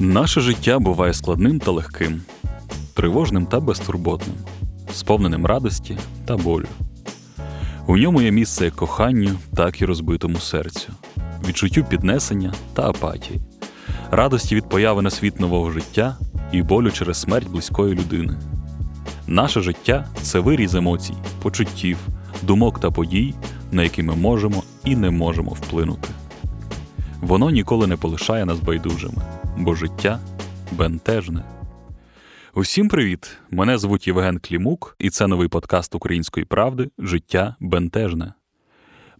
Наше життя буває складним та легким, тривожним та безтурботним, сповненим радості та болю. У ньому є місце як коханню, так і розбитому серцю, відчуттю піднесення та апатії, радості від появи на світ нового життя і болю через смерть близької людини. Наше життя це виріз емоцій, почуттів, думок та подій, на які ми можемо і не можемо вплинути. Воно ніколи не полишає нас байдужими, бо життя бентежне. Усім привіт! Мене звуть Євген Клімук, і це новий подкаст Української правди Життя бентежне.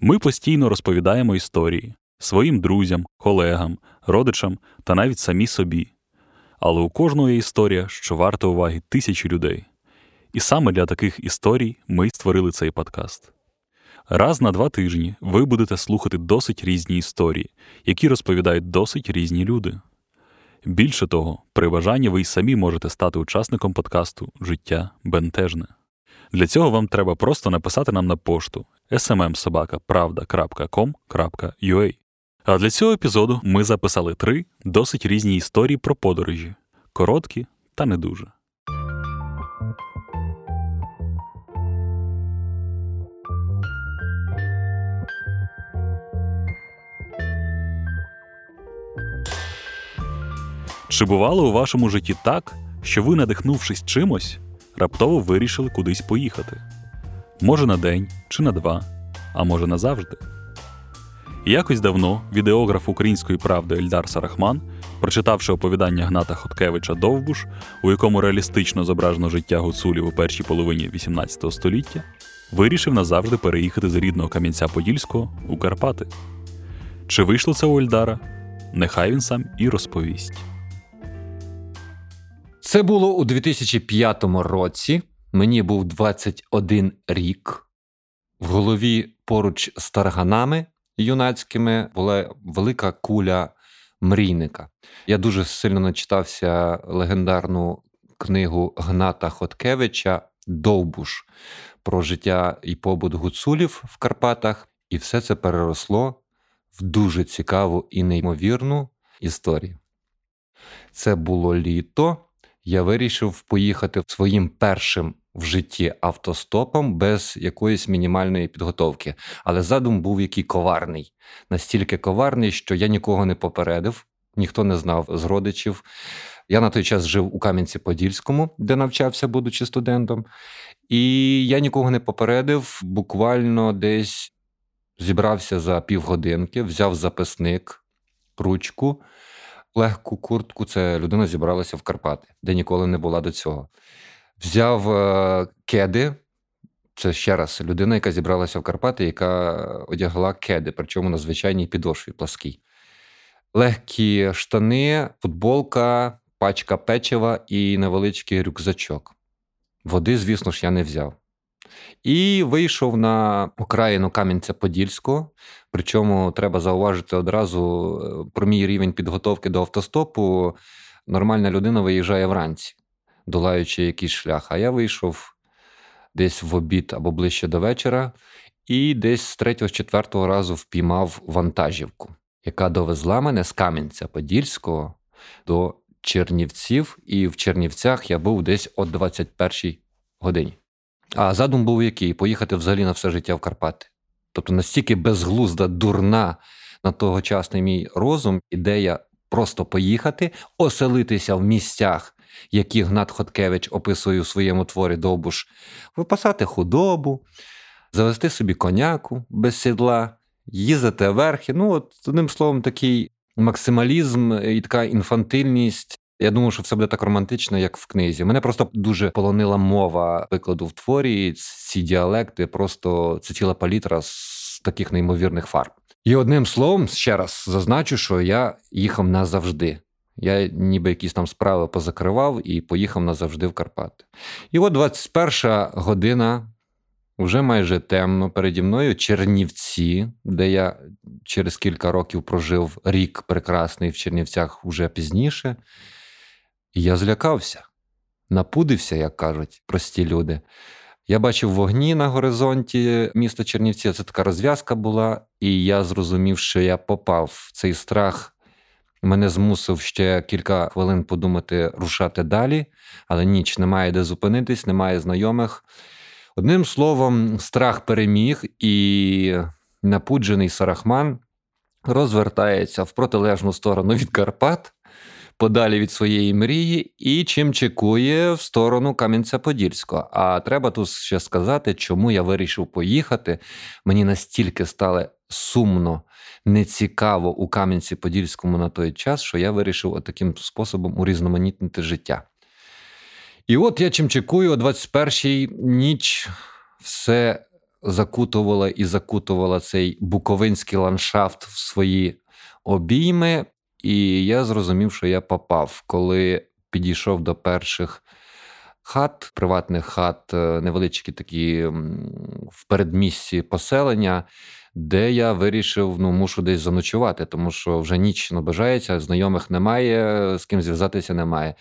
Ми постійно розповідаємо історії своїм друзям, колегам, родичам та навіть самі собі. Але у кожного є історія, що варта уваги тисячі людей. І саме для таких історій ми створили цей подкаст. Раз на два тижні ви будете слухати досить різні історії, які розповідають досить різні люди. Більше того, при бажанні ви й самі можете стати учасником подкасту Життя бентежне. Для цього вам треба просто написати нам на пошту smmsobaka.pravda.com.ua. А для цього епізоду ми записали три досить різні історії про подорожі короткі та не дуже. Чи бувало у вашому житті так, що ви, надихнувшись чимось, раптово вирішили кудись поїхати? Може на день чи на два, а може назавжди? Якось давно відеограф української правди Ельдар Сарахман, прочитавши оповідання Гната Хоткевича Довбуш, у якому реалістично зображено життя гуцулів у першій половині XVIII століття, вирішив назавжди переїхати з рідного Кам'янця-Подільського у Карпати. Чи вийшло це у Ельдара? Нехай він сам і розповість. Це було у 2005 році. Мені був 21 рік. В голові поруч з тарганами юнацькими була велика куля мрійника. Я дуже сильно начитався легендарну книгу Гната Хоткевича Довбуш про життя і побут гуцулів в Карпатах, і все це переросло в дуже цікаву і неймовірну історію. Це було літо я вирішив поїхати своїм першим в житті автостопом без якоїсь мінімальної підготовки. Але задум був який коварний, настільки коварний, що я нікого не попередив, ніхто не знав з родичів. Я на той час жив у Кам'янці-Подільському, де навчався, будучи студентом, і я нікого не попередив. Буквально десь зібрався за півгодинки, взяв записник, ручку легку куртку. Це людина зібралася в Карпати, де ніколи не була до цього. Взяв е, кеди. Це ще раз людина, яка зібралася в Карпати, яка одягла кеди, причому на звичайній підошві пласкій. Легкі штани, футболка, пачка печива і невеличкий рюкзачок. Води, звісно ж, я не взяв. І вийшов на окраїну Кам'янця-Подільського. Причому треба зауважити одразу е, про мій рівень підготовки до автостопу. Нормальна людина виїжджає вранці, долаючи якийсь шлях. А я вийшов десь в обід або ближче до вечора, і десь з третього, четвертого разу впіймав вантажівку, яка довезла мене з Кам'янця-Подільського до Чернівців. І в Чернівцях я був десь о 21 годині. А задум був який? Поїхати взагалі на все життя в Карпати. Тобто настільки безглузда, дурна на тогочасний мій розум, ідея просто поїхати, оселитися в місцях, які Гнат Хоткевич описує у своєму творі Довбуш, випасати худобу, завести собі коняку без сідла, їздити верхи. Ну, от, одним словом, такий максималізм і така інфантильність. Я думаю, що все буде так романтично, як в книзі. Мене просто дуже полонила мова викладу в творі. Ці діалекти, просто це ціла палітра з таких неймовірних фарб. І одним словом, ще раз зазначу, що я їхав назавжди. Я ніби якісь там справи позакривав і поїхав назавжди в Карпати. І от 21 година, вже майже темно, переді мною Чернівці, де я через кілька років прожив рік прекрасний в Чернівцях уже пізніше. Я злякався, напудився, як кажуть прості люди. Я бачив вогні на горизонті міста Чернівці. Це така розв'язка була, і я зрозумів, що я попав в цей страх мене змусив ще кілька хвилин подумати, рушати далі, але ніч немає де зупинитись, немає знайомих. Одним словом, страх переміг, і напуджений Сарахман розвертається в протилежну сторону від Карпат, подалі від своєї мрії, і чим чекує в сторону Кам'янця-Подільського. А треба тут ще сказати, чому я вирішив поїхати. Мені настільки стало сумно, нецікаво у Кам'янці-Подільському на той час, що я вирішив таким способом урізноманітнити життя. І от я чим чекую, о 21-й ніч все закутувала і закутувала цей буковинський ландшафт в свої обійми, і я зрозумів, що я попав, коли підійшов до перших хат, приватних хат, е, невеличкі такі в передмісті поселення. Де я вирішив, ну мушу десь заночувати, тому що вже ніч наближається, знайомих немає, з ким зв'язатися немає.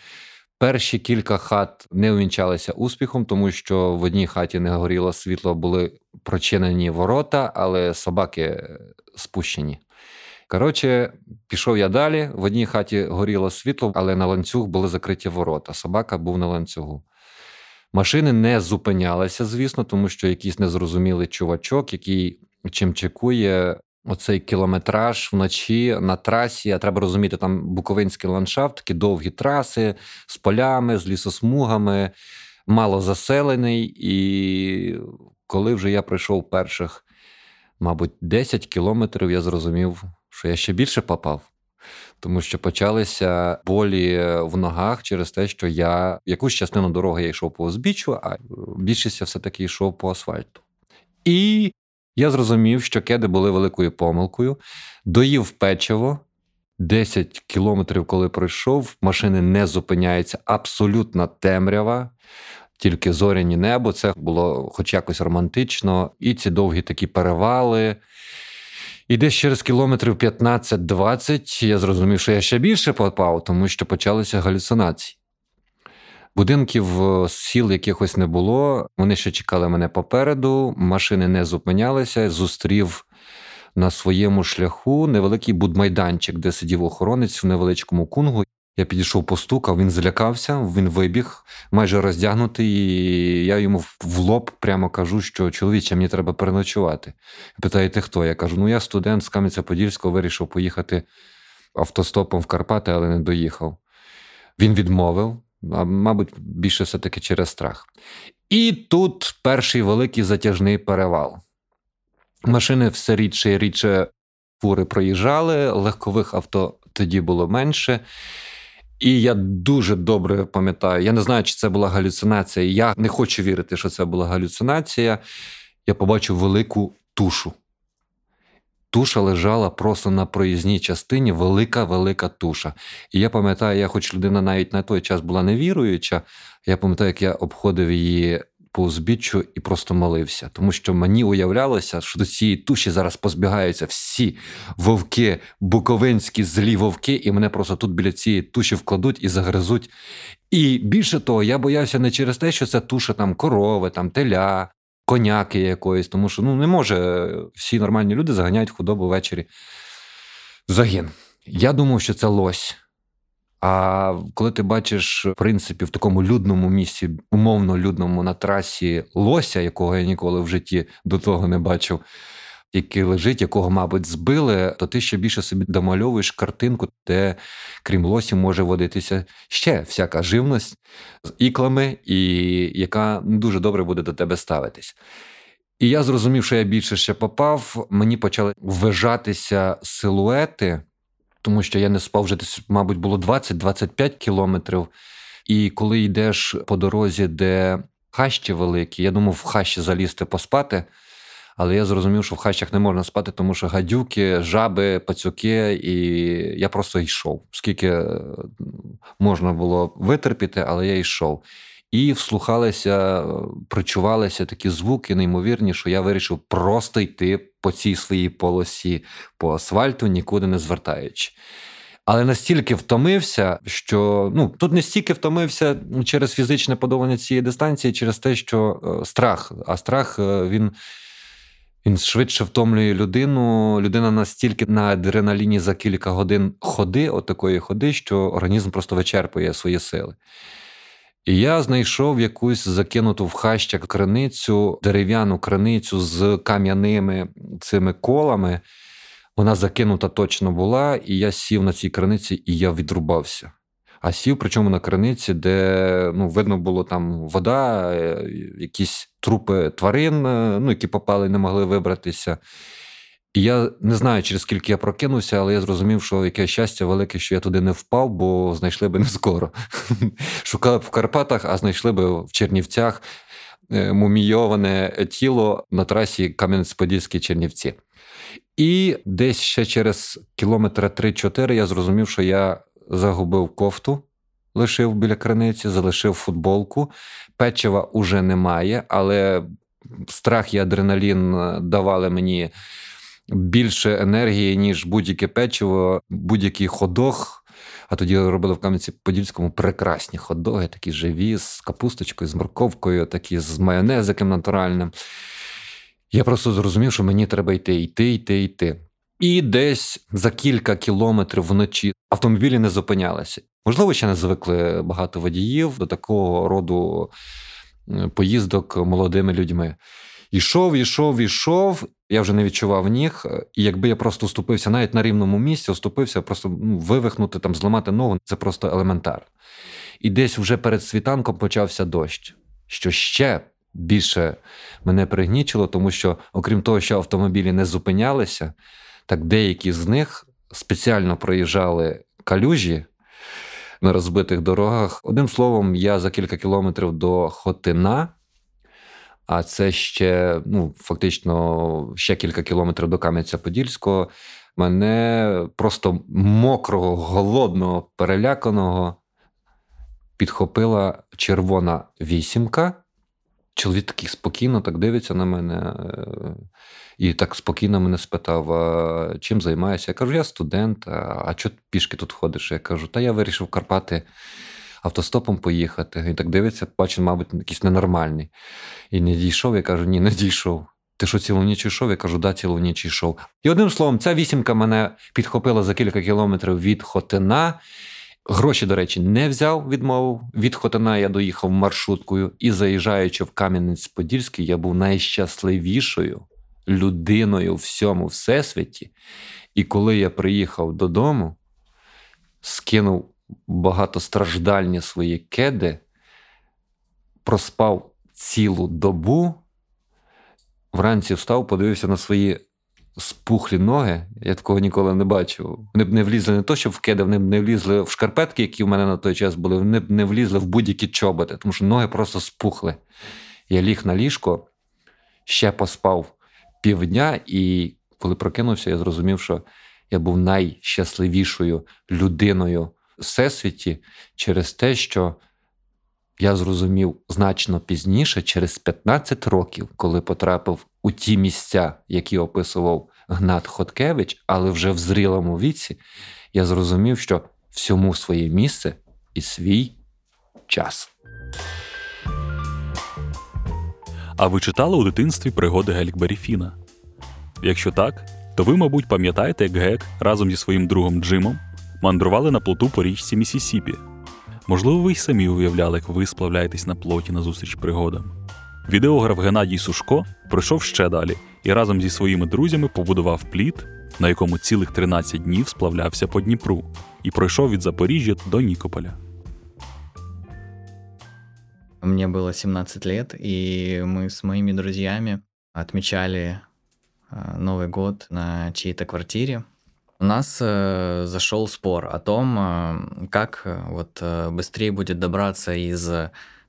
Перші кілька хат не увінчалися успіхом, тому що в одній хаті не горіло світло, були прочинені ворота, але собаки спущені. Коротше, пішов я далі. В одній хаті горіло світло, але на ланцюг були закриті ворота. Собака був на ланцюгу. Машини не зупинялися, звісно, тому що якийсь незрозумілий чувачок, який чим чекує, оцей кілометраж вночі на трасі. А треба розуміти, там буковинський ландшафт, такі довгі траси з полями, з лісосмугами, мало заселений. І коли вже я пройшов перших, мабуть, 10 кілометрів, я зрозумів, що я ще більше попав. Тому що почалися болі в ногах через те, що я якусь частину дороги я йшов по узбіччю, а більшість все-таки йшов по асфальту. І я зрозумів, що кеди були великою помилкою, доїв печиво. 10 кілометрів, коли пройшов, машини не зупиняються, абсолютна темрява, тільки зоряні небо. Це було хоч якось романтично, і ці довгі такі перевали. І десь через кілометрів 15-20 я зрозумів, що я ще більше попав, тому що почалися галюцинації. Будинків е, сіл якихось не було. Вони ще чекали мене попереду, машини не зупинялися. Зустрів на своєму шляху невеликий будмайданчик, де сидів охоронець в невеличкому кунгу. Я підійшов, постукав, він злякався, він вибіг, майже роздягнутий. і Я йому в лоб прямо кажу, що чоловіче, мені треба переночувати. Питає, ти хто? Я кажу: ну я студент з Кам'янця-Подільського, вирішив поїхати автостопом в Карпати, але не доїхав. Він відмовив а мабуть, більше все-таки через страх. І тут перший великий затяжний перевал. Машини все рідше і рідше фури проїжджали, легкових авто тоді було менше. І я дуже добре пам'ятаю, я не знаю, чи це була галюцинація. Я не хочу вірити, що це була галюцинація. Я побачив велику тушу. Туша лежала просто на проїзній частині, велика-велика туша. І я пам'ятаю, я, хоч людина навіть на той час була невіруюча, я пам'ятаю, як я обходив її по узбіччю і просто молився. Тому що мені уявлялося, що до цієї туші зараз позбігаються всі вовки, буковинські злі вовки, і мене просто тут біля цієї туші вкладуть і загризуть. І більше того, я боявся не через те, що це туша там корови, там теля, коняки якоїсь, тому що ну, не може всі нормальні люди заганяють худобу ввечері загін. Я думав, що це лось. А коли ти бачиш, в принципі, в такому людному місці, умовно людному на трасі лося, якого я ніколи в житті до того не бачив, який лежить, якого, мабуть, збили, то ти ще більше собі домальовуєш картинку, де, крім лосів, може водитися ще всяка живність з іклами, і яка дуже добре буде до тебе ставитись. І я зрозумів, що я більше ще попав. Мені почали ввижатися силуети, тому що я не спав вже десь, мабуть, було 20-25 кілометрів. І коли йдеш по дорозі, де хащі великі, я думав, в хащі залізти поспати. Але я зрозумів, що в хащах не можна спати, тому що гадюки, жаби, пацюки, і я просто йшов. Скільки е, можна було витерпіти, але я йшов. І вслухалися, причувалися такі звуки, неймовірні, що я вирішив просто йти по цій своїй полосі по асфальту, нікуди не звертаючи. Але настільки втомився, що ну тут не стільки втомився через фізичне подолання цієї дистанції, через те, що е, страх, а страх е, він Він швидше втомлює людину. Людина настільки на адреналіні за кілька годин ходи, отакої ходи, що організм просто вичерпує свої сили. І я знайшов якусь закинуту в хаща криницю, дерев'яну криницю з кам'яними цими колами. Вона закинута точно була, і я сів на цій криниці, і я відрубався. А сів, причому на криниці, де ну, видно було там вода, е, якісь трупи тварин, е, ну, які попали, не могли вибратися. І я не знаю, через скільки я прокинувся, але я зрозумів, що яке щастя велике, що я туди не впав, бо знайшли би не скоро. Шукали б в Карпатах, а знайшли би в Чернівцях е, мумійоване тіло на трасі Кам'янець-Подільські Чернівці. І десь ще через кілометра 3-4 я зрозумів, що я загубив кофту, лишив біля криниці, залишив футболку. Печива уже немає, але страх і адреналін давали мені більше енергії, ніж будь-яке печиво, будь-який ходох. А тоді робили в Кам'янці-Подільському прекрасні ходоги, такі живі, з капусточкою, з морковкою, такі з майонезиком натуральним. Я просто зрозумів, що мені треба йти, йти, йти, йти. І десь за кілька кілометрів вночі автомобілі не зупинялися. Можливо, ще не звикли багато водіїв до такого роду поїздок молодими людьми. Ішов, ішов, ішов. Я вже не відчував ніг. І якби я просто уступився навіть на рівному місці, уступився, просто ну, вивихнути, там, зламати ногу це просто елементар. І десь вже перед світанком почався дощ, що ще більше мене пригнічило, тому що, окрім того, що автомобілі не зупинялися, так деякі з них спеціально проїжджали калюжі на розбитих дорогах. Одним словом, я за кілька кілометрів до Хотина. А це ще ну, фактично ще кілька кілометрів до Кам'янця-Подільського. Мене просто мокрого, голодного, переляканого підхопила червона вісімка. Чоловік такий спокійно так дивиться на мене е, і так спокійно мене спитав: а чим займаєшся? Я кажу, я студент, а чого пішки тут ходиш? Я кажу, та я вирішив Карпати автостопом поїхати. Він так дивиться, бачить, мабуть, якийсь ненормальний. І не дійшов. Я кажу, ні, не дійшов. Ти що цілу ніч йшов? Я кажу, да, цілу ніч йшов. І одним словом, ця вісімка мене підхопила за кілька кілометрів від Хотина. Гроші, до речі, не взяв, відмовив. Від Хотина я доїхав маршруткою і, заїжджаючи в Кам'янець-Подільський, я був найщасливішою людиною в всьому всесвіті. І коли я приїхав додому, скинув багатостраждальні свої кеди, проспав цілу добу, вранці встав, подивився на свої спухлі ноги. Я такого ніколи не бачив. Вони б не влізли не то, що в кеди, вони б не влізли в шкарпетки, які в мене на той час були, вони б не влізли в будь-які чоботи, тому що ноги просто спухли. Я ліг на ліжко, ще поспав півдня, і коли прокинувся, я зрозумів, що я був найщасливішою людиною всесвіті через те, що я зрозумів значно пізніше, через 15 років, коли потрапив у ті місця, які описував Гнат Хоткевич, але вже в зрілому віці, я зрозумів, що всьому своє місце і свій час. А ви читали у дитинстві пригоди Гелікбері Фіна? Якщо так, то ви, мабуть, пам'ятаєте, як Гек разом зі своїм другом Джимом мандрували на плоту по річці Місісіпі. Можливо, ви й самі уявляли, як ви сплавляєтесь на плоті назустріч пригодам. Відеограф Геннадій Сушко пройшов ще далі і разом зі своїми друзями побудував пліт, на якому цілих 13 днів сплавлявся по Дніпру, і пройшов від Запоріжжя до Нікополя. Мне было 17 лет, и мы с моими друзьями отмечали Новый год на чьей-то квартире. У нас э, зашел спор о том, э, как э, вот э, быстрее будет добраться из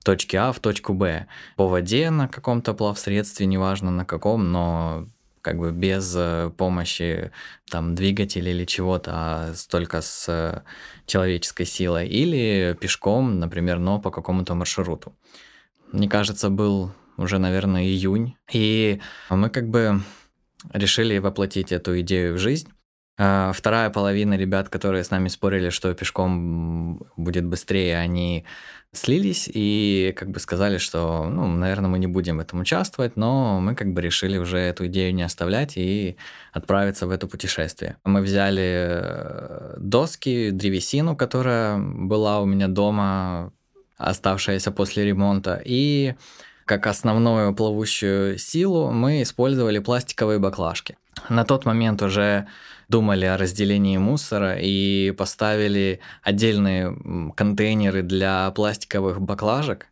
точки А в точку Б по воде на каком-то плавсредстве, неважно на каком, но как бы без э, помощи там двигателя или чего-то, а только с э, человеческой силой, или пешком, например, но по какому-то маршруту. Мне кажется, был уже, наверное, июнь, и мы как бы решили воплотить эту идею в жизнь. А вторая половина ребят, которые с нами спорили, что пешком будет быстрее, они слились и как бы сказали, что, ну, наверное, мы не будем в этом участвовать, но мы как бы решили уже эту идею не оставлять и отправиться в это путешествие. Мы взяли э, доски, древесину, которая была у меня дома, оставшаяся после ремонта, и как основную плавущую силу мы использовали пластиковые баклажки. На тот момент уже думали о разделении мусора и поставили отдельные контейнеры для пластиковых баклажек,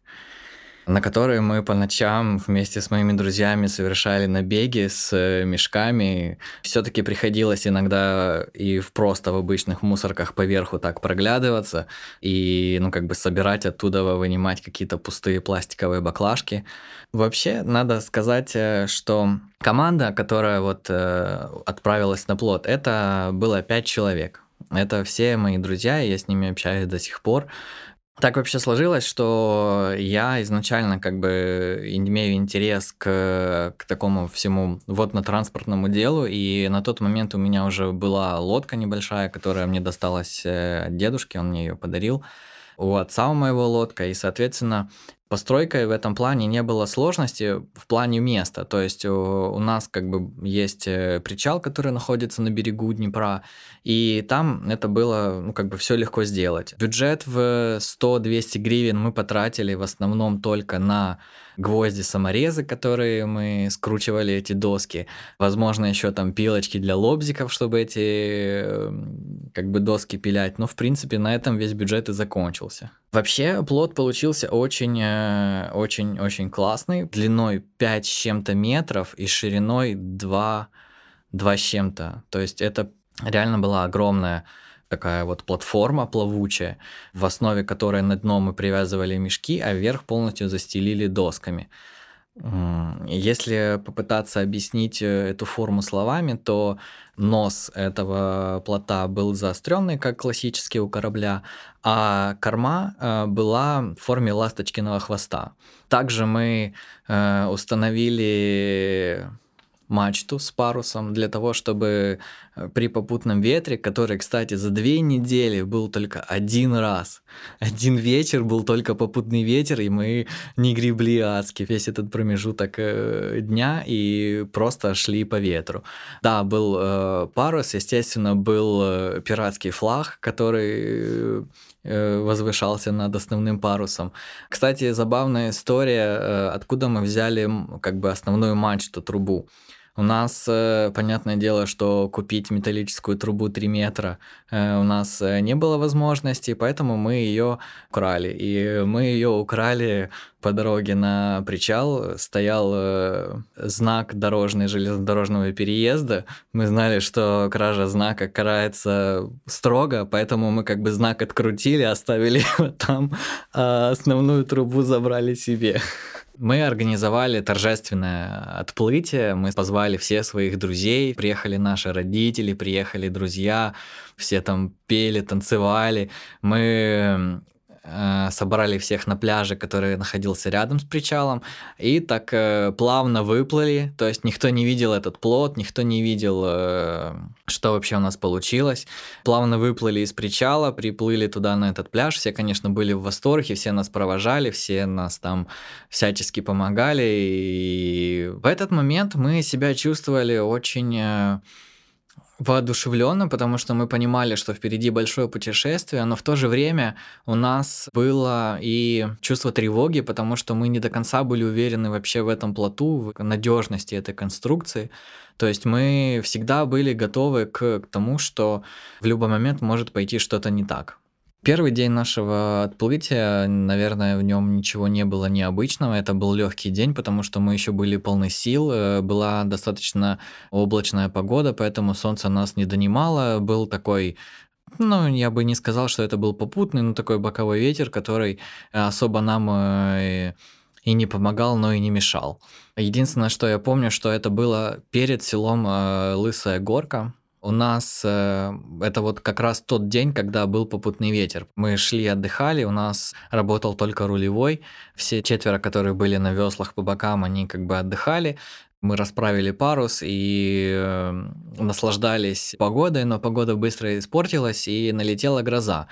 на которые мы по ночам вместе с моими друзьями совершали набеги с э, мешками. Все-таки приходилось иногда и в просто в обычных мусорках поверху так проглядываться и, ну, как бы собирать оттуда, вынимать какие-то пустые пластиковые баклажки. Вообще, надо сказать, э, что команда, которая вот э, отправилась на плод, это было пять человек. Это все мои друзья, я с ними общаюсь до сих пор. Так вообще сложилось, что я изначально как бы имею интерес к, к такому всему водно-транспортному делу, и на тот момент у меня уже была лодка небольшая, которая мне досталась э, от дедушки, он мне ее подарил. У отца у моего лодка, и, соответственно, постройкой в этом плане не было сложности в плане места. То есть у, у нас как бы есть э, причал, который находится на берегу Днепра, и там это было, ну, как бы все легко сделать. Бюджет в 100-200 гривен мы потратили в основном только на гвозди-саморезы, которые мы скручивали эти доски. Возможно, еще там пилочки для лобзиков, чтобы эти эм, как бы доски пилять. Но, в принципе, на этом весь бюджет и закончился. Вообще, плод получился очень-очень-очень э, классный. Длиной 5 с чем-то метров и шириной 2, 2 с чем-то. То есть это реально была огромная такая вот платформа плавучая, в основе которой на дно мы привязывали мешки, а вверх полностью застелили досками. Если попытаться объяснить э, эту форму словами, то нос этого плота был заостренный, как классический у корабля, а корма э, была в форме ласточкиного хвоста. Также мы э, установили мачту с парусом для того, чтобы э, при попутном ветре, который, кстати, за две недели был только один раз, один вечер был только попутный ветер, и мы не гребли адски весь этот промежуток э, дня и просто шли по ветру. Да, был э, парус, естественно, был э, пиратский флаг, который возвышался над основным парусом. Кстати, забавная история, откуда мы взяли как бы основную мачту, трубу. У нас, э, понятное дело, что купить металлическую трубу 3 метра э, у нас э, не было возможности, поэтому мы ее украли. И мы ее украли по дороге на причал. Стоял знак дорожный железнодорожного переезда. Мы знали, что кража знака карается строго, поэтому мы как бы знак открутили, оставили его там, а основную трубу забрали себе. Мы организовали торжественное отплытие, мы позвали все своих друзей, приехали наши родители, приехали друзья, все там пели, танцевали. Мы Э, собрали всех на пляже, который находился рядом с причалом, и так э, плавно выплыли, то есть никто не видел этот плод, никто не видел, э, что вообще у нас получилось. Плавно выплыли из причала, приплыли туда на этот пляж, все, конечно, были в восторге, все нас провожали, все нас там всячески помогали, и в этот момент мы себя чувствовали очень воодушевленно, потому что мы понимали, что впереди большое путешествие, но в то же время у нас было и чувство тревоги, потому что мы не до конца были уверены вообще в этом плоту, в надежности этой конструкции. То есть мы всегда были готовы к, к тому, что в любой момент может пойти что-то не так. Первый день нашего отплытия, наверное, в нем ничего не было необычного. Это был легкий день, потому что мы еще были полны сил. Э, была достаточно облачная погода, поэтому солнце нас не донимало. Был такой ну, я бы не сказал, что это был попутный, но такой боковой ветер, который особо нам э, и не помогал, но и не мешал. Единственное, что я помню, что это было перед селом э, Лысая Горка. У нас э, это вот как раз тот день, когда был попутный ветер. Мы шли отдыхали, у нас работал только рулевой. Все четверо, которые были на веслах по бокам, они как бы отдыхали. Мы расправили парус и э, наслаждались погодой, но погода быстро испортилась и налетела гроза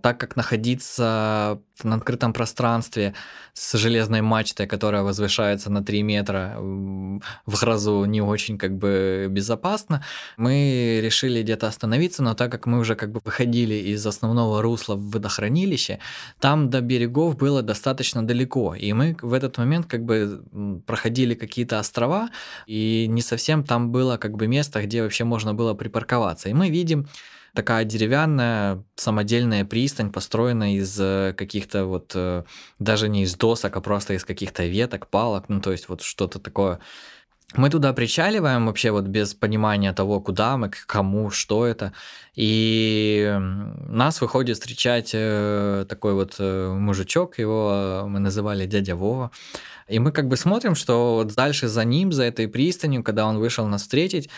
так как находиться на открытом пространстве с железной мачтой, которая возвышается на 3 метра в грозу, не очень как бы безопасно, мы решили где-то остановиться, но так как мы уже как бы выходили из основного русла в водохранилище, там до берегов было достаточно далеко, и мы в этот момент как бы проходили какие-то острова, и не совсем там было как бы место, где вообще можно было припарковаться. И мы видим такая деревянная самодельная пристань, построенная из э, каких-то вот, э, даже не из досок, а просто из каких-то веток, палок, ну то есть вот что-то такое. Мы туда причаливаем вообще вот без понимания того, куда мы, к кому, что это. И нас выходит встречать э, такой вот мужичок, его мы называли дядя Вова. И мы как бы смотрим, что вот дальше за ним, за этой пристанью, когда он вышел нас встретить,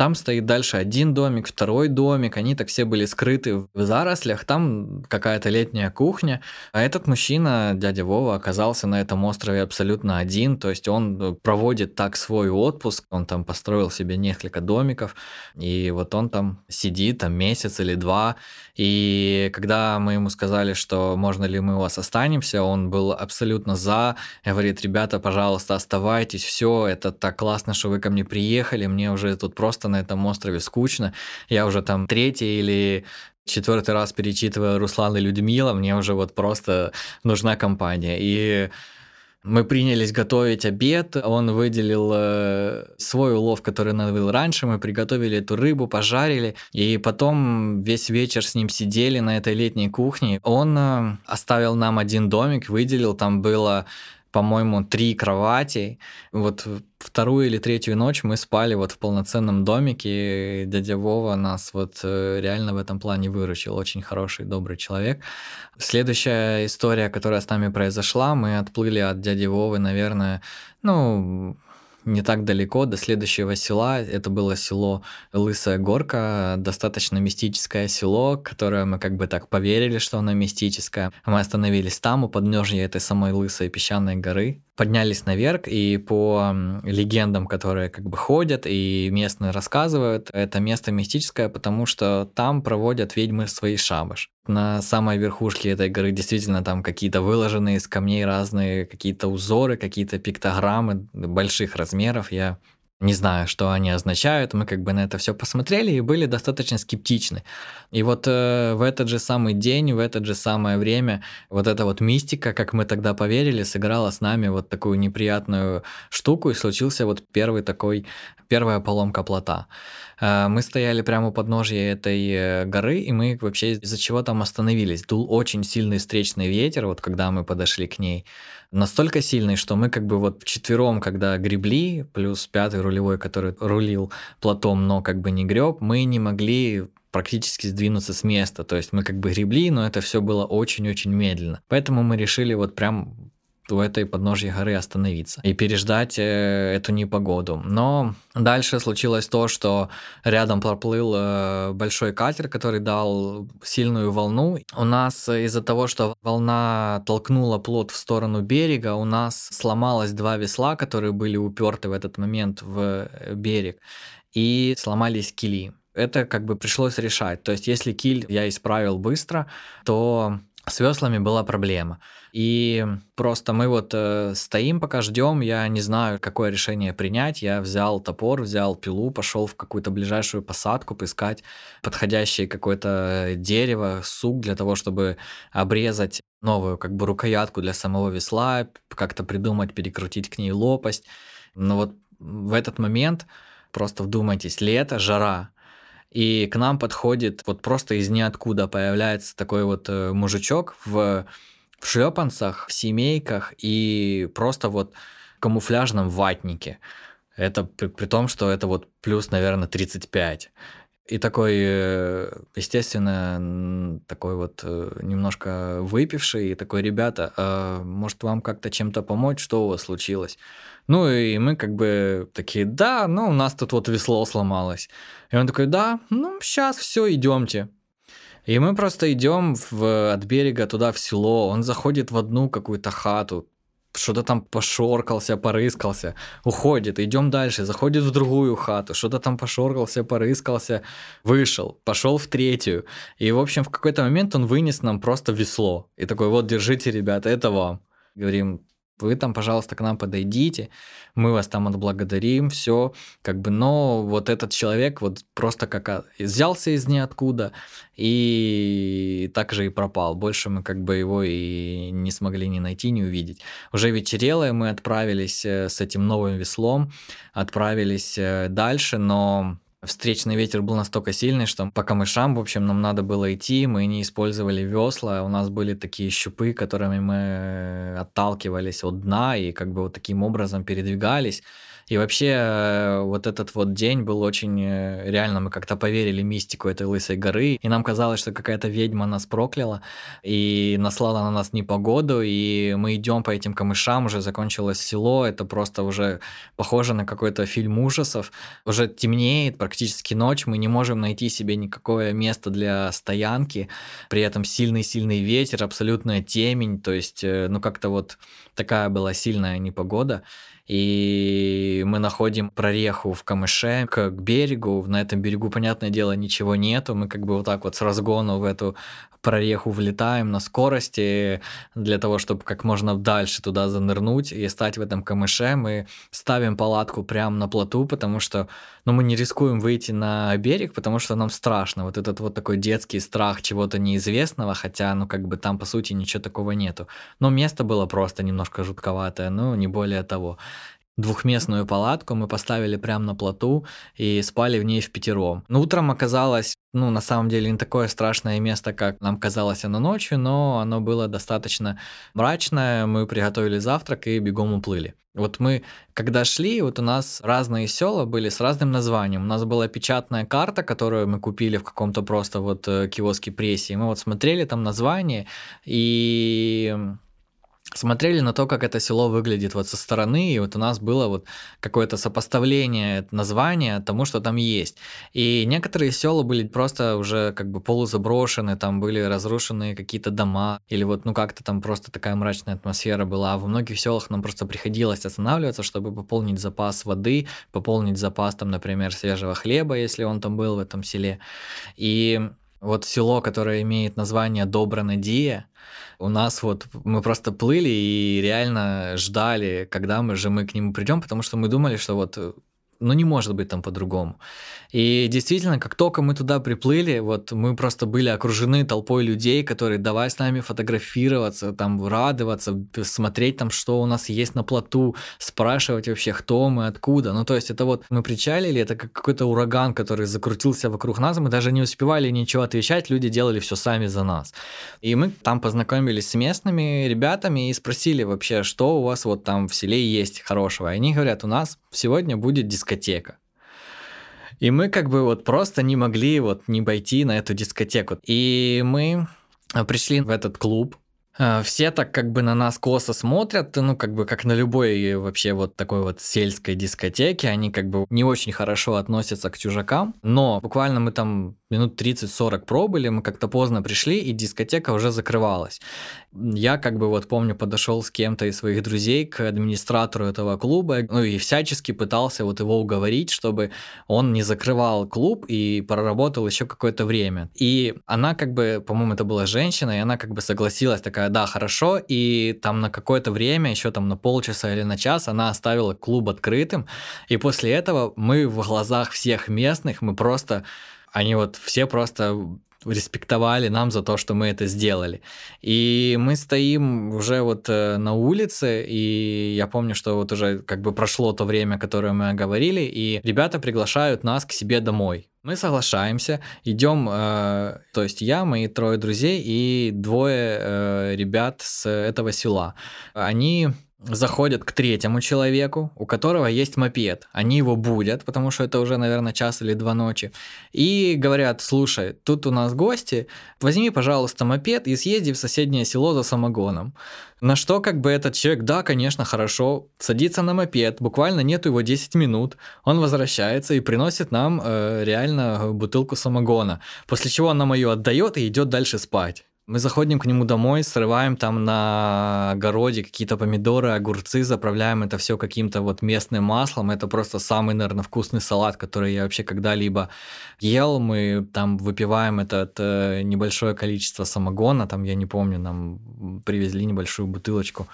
там стоит дальше один домик, второй домик, они так все были скрыты в зарослях, там какая-то летняя кухня. А этот мужчина, дядя Вова, оказался на этом острове абсолютно один, то есть он проводит так свой отпуск, он там построил себе несколько домиков, и вот он там сидит там месяц или два, и когда мы ему сказали, что можно ли мы у вас останемся, он был абсолютно за, говорит, ребята, пожалуйста, оставайтесь, все, это так классно, что вы ко мне приехали, мне уже тут просто на этом острове скучно. Я уже там третий или четвертый раз перечитываю Руслан и Людмила, мне уже вот просто нужна компания. И мы принялись готовить обед, он выделил э, свой улов, который наловил раньше, мы приготовили эту рыбу, пожарили, и потом весь вечер с ним сидели на этой летней кухне. Он э, оставил нам один домик, выделил, там было по-моему, три кровати. Вот вторую или третью ночь мы спали вот в полноценном домике. Дядя Вова нас вот э, реально в этом плане выручил. Очень хороший, добрый человек. Следующая история, которая с нами произошла, мы отплыли от дяди Вовы, наверное, ну, не так далеко до следующего села. Это было село Лысая Горка, достаточно мистическое село, которое мы как бы так поверили, что оно мистическое. Мы остановились там, у подножья этой самой Лысой песчаной горы поднялись наверх, и по легендам, которые как бы ходят и местные рассказывают, это место мистическое, потому что там проводят ведьмы свои шабаш. На самой верхушке этой горы действительно там какие-то выложенные из камней разные какие-то узоры, какие-то пиктограммы больших размеров. Я не знаю, что они означают, мы как бы на это все посмотрели и были достаточно скептичны. И вот э, в этот же самый день, в это же самое время, вот эта вот мистика, как мы тогда поверили, сыграла с нами вот такую неприятную штуку, и случился вот первый такой, первая поломка плота. Э, мы стояли прямо у подножья этой э, горы, и мы вообще из-за чего там остановились. Дул очень сильный встречный ветер, вот когда мы подошли к ней настолько сильный, что мы как бы вот четвером, когда гребли, плюс пятый рулевой, который рулил платом, но как бы не греб, мы не могли практически сдвинуться с места. То есть мы как бы гребли, но это все было очень-очень медленно. Поэтому мы решили вот прям у этой подножья горы остановиться и переждать э, эту непогоду. Но дальше случилось то, что рядом проплыл э, большой катер, который дал сильную волну. У нас из-за того, что волна толкнула плот в сторону берега, у нас сломалось два весла, которые были уперты в этот момент в э, берег, и сломались кили. Это как бы пришлось решать. То есть, если киль я исправил быстро, то с веслами была проблема. И просто мы вот э, стоим, пока ждем, я не знаю, какое решение принять. Я взял топор, взял пилу, пошел в какую-то ближайшую посадку поискать подходящее какое-то дерево, сук для того, чтобы обрезать новую как бы рукоятку для самого весла, как-то придумать, перекрутить к ней лопасть. Но вот в этот момент просто вдумайтесь, лето, жара, и к нам подходит вот просто из ниоткуда появляется такой вот э, мужичок в, в шлепанцах, в семейках и просто вот камуфляжном ватнике. Это при, при том, что это вот плюс, наверное, 35. И такой, э, естественно, такой вот э, немножко выпивший, и такой, ребята, а может вам как-то чем-то помочь, что у вас случилось? Ну и мы как бы такие, да, ну у нас тут вот весло сломалось. И он такой, да, ну сейчас все, идемте. И мы просто идем в, от берега туда в село, он заходит в одну какую-то хату, что-то там пошоркался, порыскался, уходит, идем дальше, заходит в другую хату, что-то там пошоркался, порыскался, вышел, пошел в третью. И, в общем, в какой-то момент он вынес нам просто весло. И такой, вот, держите, ребята, это вам. Говорим, вы там, пожалуйста, к нам подойдите, мы вас там отблагодарим, все, как бы, но вот этот человек вот просто как взялся из ниоткуда и так же и пропал. Больше мы как бы его и не смогли ни найти, ни увидеть. Уже вечерело, и мы отправились э, с этим новым веслом, отправились э, дальше, но Встречный ветер был настолько сильный, что по камышам, в общем, нам надо было идти, мы не использовали весла, у нас были такие щупы, которыми мы отталкивались от дна и как бы вот таким образом передвигались. И вообще э, вот этот вот день был очень... Э, реально мы как-то поверили мистику этой лысой горы, и нам казалось, что какая-то ведьма нас прокляла и наслала на нас непогоду, и мы идем по этим камышам, уже закончилось село, это просто уже похоже на какой-то фильм ужасов. Уже темнеет, практически ночь, мы не можем найти себе никакое место для стоянки, при этом сильный-сильный ветер, абсолютная темень, то есть, э, ну как-то вот такая была сильная непогода и мы находим прореху в камыше к берегу. На этом берегу, понятное дело, ничего нету. Мы как бы вот так вот с разгону в эту прореху влетаем на скорости для того, чтобы как можно дальше туда занырнуть и стать в этом камыше. Мы ставим палатку прямо на плоту, потому что ну, мы не рискуем выйти на берег, потому что нам страшно. Вот этот вот такой детский страх чего-то неизвестного, хотя, ну, как бы там, по сути, ничего такого нету. Но место было просто немножко жутковатое, ну, не более того двухместную палатку мы поставили прямо на плоту и спали в ней в пятером. Но утром оказалось, ну, на самом деле, не такое страшное место, как нам казалось оно ночью, но оно было достаточно мрачное. Мы приготовили завтрак и бегом уплыли. Вот мы, когда шли, вот у нас разные села были с разным названием. У нас была печатная карта, которую мы купили в каком-то просто вот э, киоске прессе. Мы вот смотрели там название, и смотрели на то, как это село выглядит вот со стороны, и вот у нас было вот какое-то сопоставление названия тому, что там есть. И некоторые села были просто уже как бы полузаброшены, там были разрушены какие-то дома, или вот ну как-то там просто такая мрачная атмосфера была. А в многих селах нам просто приходилось останавливаться, чтобы пополнить запас воды, пополнить запас там, например, свежего хлеба, если он там был в этом селе. И вот село, которое имеет название Добронадия, у нас вот мы просто плыли и реально ждали, когда мы же мы к нему придем, потому что мы думали, что вот ну не может быть там по-другому. И действительно, как только мы туда приплыли, вот мы просто были окружены толпой людей, которые давай с нами фотографироваться, там радоваться, смотреть там, что у нас есть на плоту, спрашивать вообще, кто мы, откуда. Ну то есть это вот мы причалили, это как какой-то ураган, который закрутился вокруг нас, мы даже не успевали ничего отвечать, люди делали все сами за нас. И мы там познакомились с местными ребятами и спросили вообще, что у вас вот там в селе есть хорошего. И они говорят, у нас сегодня будет дискотека. И мы как бы вот просто не могли вот не пойти на эту дискотеку. И мы пришли в этот клуб, а, все так как бы на нас косо смотрят, ну, как бы как на любой вообще вот такой вот сельской дискотеке, они как бы не очень хорошо относятся к чужакам, но буквально мы там минут 30-40 пробыли, мы как-то поздно пришли, и дискотека уже закрывалась. Я как бы вот помню, подошел с кем-то из своих друзей к администратору этого клуба, ну и всячески пытался вот его уговорить, чтобы он не закрывал клуб и проработал еще какое-то время. И она как бы, по-моему, это была женщина, и она как бы согласилась, такая, да, хорошо, и там на какое-то время, еще там на полчаса или на час, она оставила клуб открытым, и после этого мы в глазах всех местных, мы просто они вот все просто респектовали нам за то, что мы это сделали. И мы стоим уже вот э, на улице, и я помню, что вот уже как бы прошло то время, которое мы говорили, и ребята приглашают нас к себе домой. Мы соглашаемся, идем, э, то есть я, мои трое друзей и двое э, ребят с этого села. Они заходят к третьему человеку, у которого есть мопед. Они его будят, потому что это уже, наверное, час или два ночи. И говорят, слушай, тут у нас гости, возьми, пожалуйста, мопед и съезди в соседнее село за самогоном. На что как бы этот человек, да, конечно, хорошо, садится на мопед, буквально нету его 10 минут, он возвращается и приносит нам э, реально бутылку самогона, после чего он нам ее отдает и идет дальше спать. Мы заходим к нему домой, срываем там на огороде какие-то помидоры, огурцы, заправляем это все каким-то вот местным маслом. Это просто самый, наверное, вкусный салат, который я вообще когда-либо ел. Мы там выпиваем это э, небольшое количество самогона, там, я не помню, нам привезли небольшую бутылочку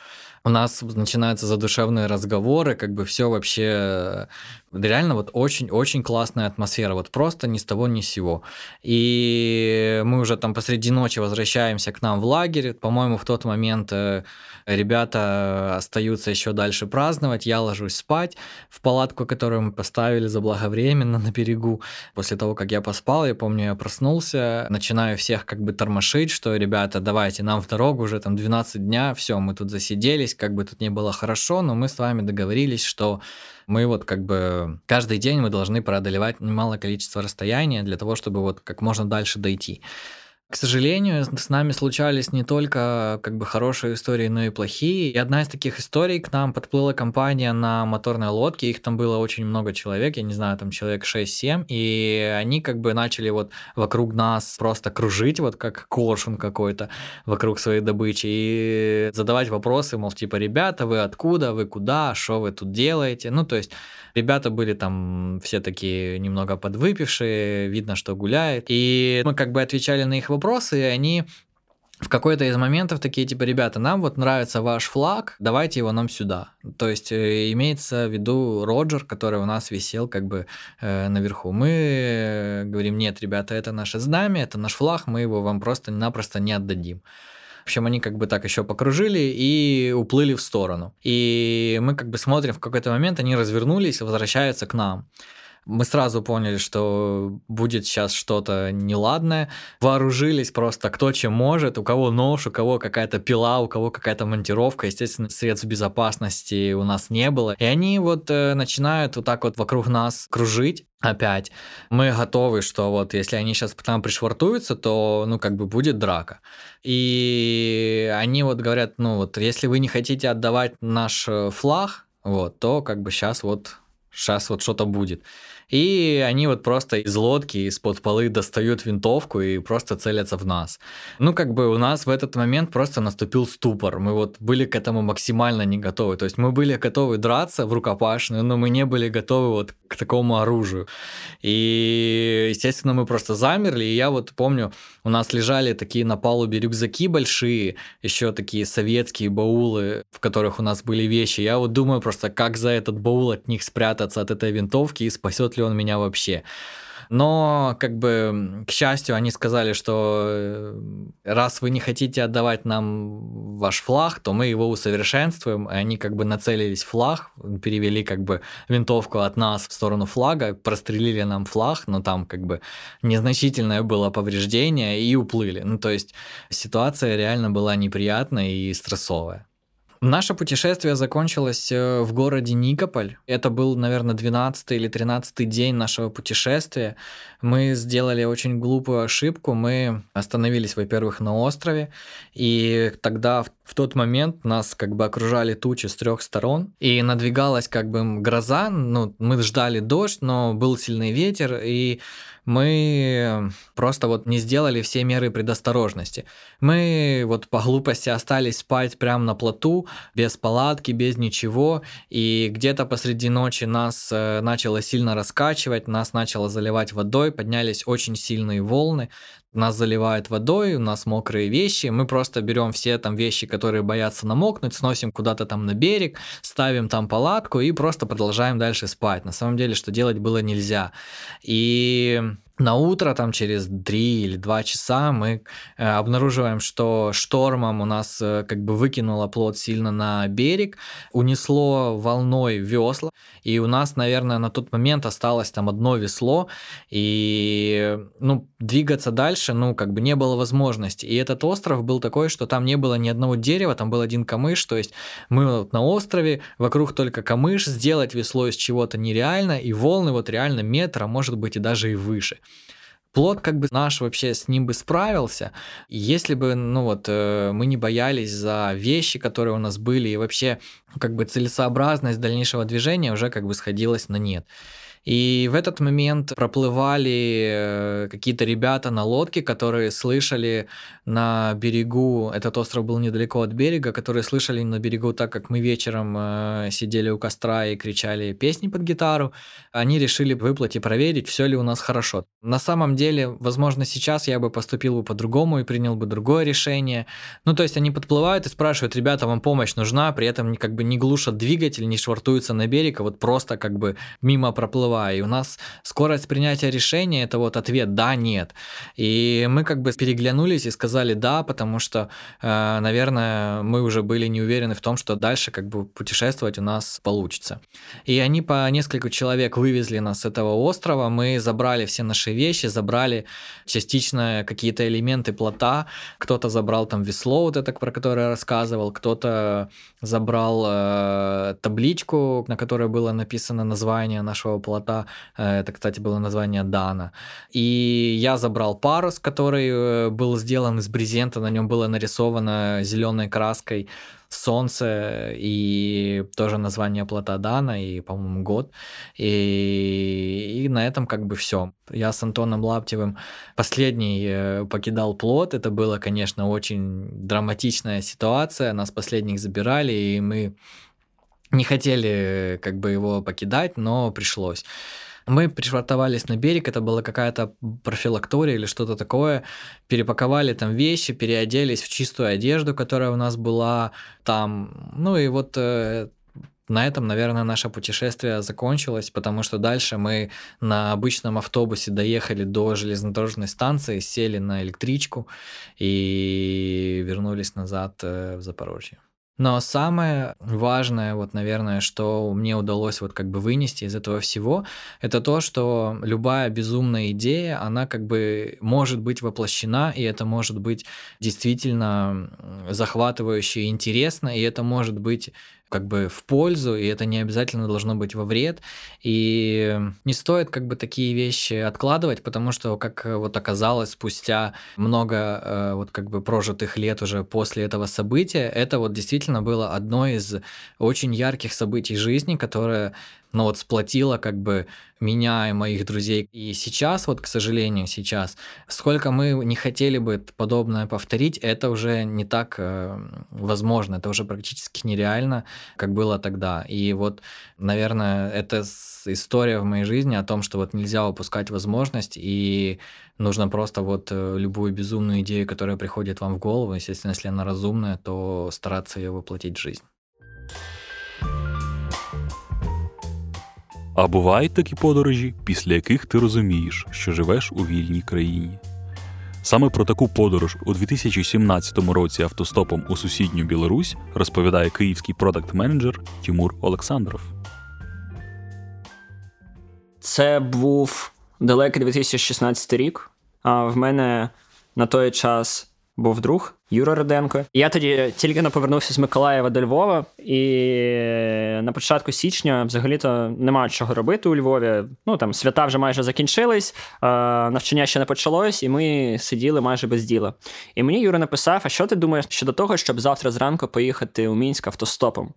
у нас начинаются задушевные разговоры, как бы все вообще реально вот очень-очень классная атмосфера, вот просто ни с того ни с сего. И мы уже там посреди ночи возвращаемся к нам в лагерь, по-моему, в тот момент э, ребята остаются еще дальше праздновать, я ложусь спать в палатку, которую мы поставили заблаговременно на берегу. После того, как я поспал, я помню, я проснулся, начинаю всех как бы тормошить, что, ребята, давайте нам в дорогу, уже там 12 дня, все, мы тут засиделись, как бы тут не было хорошо, но мы с вами договорились, что мы вот как бы каждый день мы должны преодолевать немалое количество расстояния для того, чтобы вот как можно дальше дойти. К сожалению, с нами случались не только как бы хорошие истории, но и плохие. И одна из таких историй к нам подплыла компания на моторной лодке, их там было очень много человек, я не знаю, там человек 6-7, и они как бы начали вот вокруг нас просто кружить, вот как коршун какой-то вокруг своей добычи, и задавать вопросы, мол, типа, ребята, вы откуда, вы куда, что вы тут делаете? Ну, то есть Ребята были там все такие немного подвыпившие, видно, что гуляют. И мы как бы отвечали на их вопросы, и они в какой-то из моментов такие типа, ребята, нам вот нравится ваш флаг, давайте его нам сюда. То есть э, имеется в виду Роджер, который у нас висел как бы э, наверху. Мы э, говорим, нет, ребята, это наше знамя, это наш флаг, мы его вам просто-напросто не отдадим. В общем, они как бы так еще покружили и уплыли в сторону. И мы как бы смотрим, в какой-то момент они развернулись и возвращаются к нам. Мы сразу поняли, что будет сейчас что-то неладное. Вооружились просто кто чем может, у кого нож, у кого какая-то пила, у кого какая-то монтировка. Естественно, средств безопасности у нас не было. И они вот э, начинают вот так вот вокруг нас кружить опять. Мы готовы, что вот если они сейчас к пришвартуются, то, ну, как бы будет драка. И они вот говорят, ну, вот если вы не хотите отдавать наш э, флаг, вот, то как бы сейчас вот, сейчас вот что-то будет. И они вот просто из лодки, из-под полы достают винтовку и просто целятся в нас. Ну, как бы у нас в этот момент просто наступил ступор. Мы вот были к этому максимально не готовы. То есть мы были готовы драться в рукопашную, но мы не были готовы вот к такому оружию. И, естественно, мы просто замерли. И я вот помню, у нас лежали такие на палубе рюкзаки большие, еще такие советские баулы, в которых у нас были вещи. Я вот думаю просто, как за этот баул от них спрятаться от этой винтовки и спасет ли он меня вообще. Но, как бы, к счастью, они сказали, что э, раз вы не хотите отдавать нам ваш флаг, то мы его усовершенствуем. И они как бы нацелились флаг, перевели как бы винтовку от нас в сторону флага, прострелили нам флаг, но там как бы незначительное было повреждение и уплыли. Ну, то есть ситуация реально была неприятная и стрессовая. Наше путешествие закончилось э, в городе Никополь. Это был, наверное, 12 или 13 день нашего путешествия. Мы сделали очень глупую ошибку. Мы остановились, во-первых, на острове, и тогда в тот момент нас как бы окружали тучи с трех сторон, и надвигалась как бы гроза. Ну, мы ждали дождь, но был сильный ветер, и мы просто вот не сделали все меры предосторожности. Мы вот по глупости остались спать прямо на плоту, без палатки, без ничего, и где-то посреди ночи нас э, начало сильно раскачивать, нас начало заливать водой, поднялись очень сильные волны, нас заливает водой, у нас мокрые вещи, мы просто берем все там вещи, которые боятся намокнуть, сносим куда-то там на берег, ставим там палатку и просто продолжаем дальше спать. На самом деле, что делать было нельзя. И на утро, там через 3 или 2 часа мы э, обнаруживаем, что штормом у нас э, как бы выкинуло плод сильно на берег, унесло волной весла, и у нас, наверное, на тот момент осталось там одно весло, и ну, двигаться дальше, ну, как бы не было возможности. И этот остров был такой, что там не было ни одного дерева, там был один камыш, то есть мы вот на острове, вокруг только камыш, сделать весло из чего-то нереально, и волны вот реально метра, может быть, и даже и выше. Плод как бы наш вообще с ним бы справился, если бы, ну вот, э, мы не боялись за вещи, которые у нас были, и вообще как бы целесообразность дальнейшего движения уже как бы сходилась на нет. И в этот момент проплывали э, какие-то ребята на лодке, которые слышали на берегу, этот остров был недалеко от берега, которые слышали на берегу так, как мы вечером э, сидели у костра и кричали песни под гитару, они решили выплыть и проверить, все ли у нас хорошо. На самом деле, возможно, сейчас я бы поступил бы по-другому и принял бы другое решение. Ну, то есть они подплывают и спрашивают, ребята, вам помощь нужна, при этом как бы не глушат двигатель, не швартуются на берег, а вот просто как бы мимо проплывая. И у нас скорость принятия решения это вот ответ да, нет. И мы как бы переглянулись и сказали да, потому что, э, наверное, мы уже были не уверены в том, что дальше как бы путешествовать у нас получится. И они по несколько человек вывезли нас с этого острова, мы забрали все наши вещи, забрали частично какие-то элементы плота, кто-то забрал там весло, вот это, про которое я рассказывал, кто-то забрал э, табличку, на которой было написано название нашего плота, э, это, кстати, было название Дана, и я забрал парус, который э, был сделан из брезента, на нем было нарисовано зеленой краской солнце и тоже название плота Дана и, по-моему, год. И, и на этом как бы все. Я с Антоном Лаптевым последний э, покидал плот. Это было, конечно, очень драматичная ситуация. Нас последних забирали, и мы не хотели как бы его покидать, но пришлось. Мы пришвартовались на берег, это была какая-то профилактория или что-то такое, перепаковали там вещи, переоделись в чистую одежду, которая у нас была там. Ну и вот э, на этом, наверное, наше путешествие закончилось, потому что дальше мы на обычном автобусе доехали до железнодорожной станции, сели на электричку и вернулись назад э, в Запорожье. Но самое важное, вот, наверное, что мне удалось вот как бы вынести из этого всего, это то, что любая безумная идея, она как бы может быть воплощена, и это может быть действительно захватывающе и интересно, и это может быть как бы в пользу, и это не обязательно должно быть во вред. И не стоит как бы такие вещи откладывать, потому что, как вот оказалось, спустя много э, вот как бы прожитых лет уже после этого события, это вот действительно было одно из очень ярких событий жизни, которое но вот сплотило как бы меня и моих друзей. И сейчас, вот, к сожалению, сейчас, сколько мы не хотели бы подобное повторить, это уже не так э, возможно, это уже практически нереально, как было тогда. И вот, наверное, это история в моей жизни о том, что вот нельзя упускать возможность, и нужно просто вот э, любую безумную идею, которая приходит вам в голову, естественно, если она разумная, то стараться ее воплотить в жизнь. А бувають такі подорожі, після яких ти розумієш, що живеш у вільній країні. Саме про таку подорож у 2017 році автостопом у сусідню Білорусь розповідає київський продакт-менеджер Тимур Олександров. Це був далекий 2016 рік. А в мене на той час був друг Юра Роденко. Я тоді тільки не повернувся з Миколаєва до Львова, і на початку січня взагалі-то немає чого робити у Львові. Ну там свята вже майже закінчились, навчання ще не почалось, і ми сиділи майже без діла. І мені Юра написав: А що ти думаєш щодо того, щоб завтра зранку поїхати у Мінськ автостопом?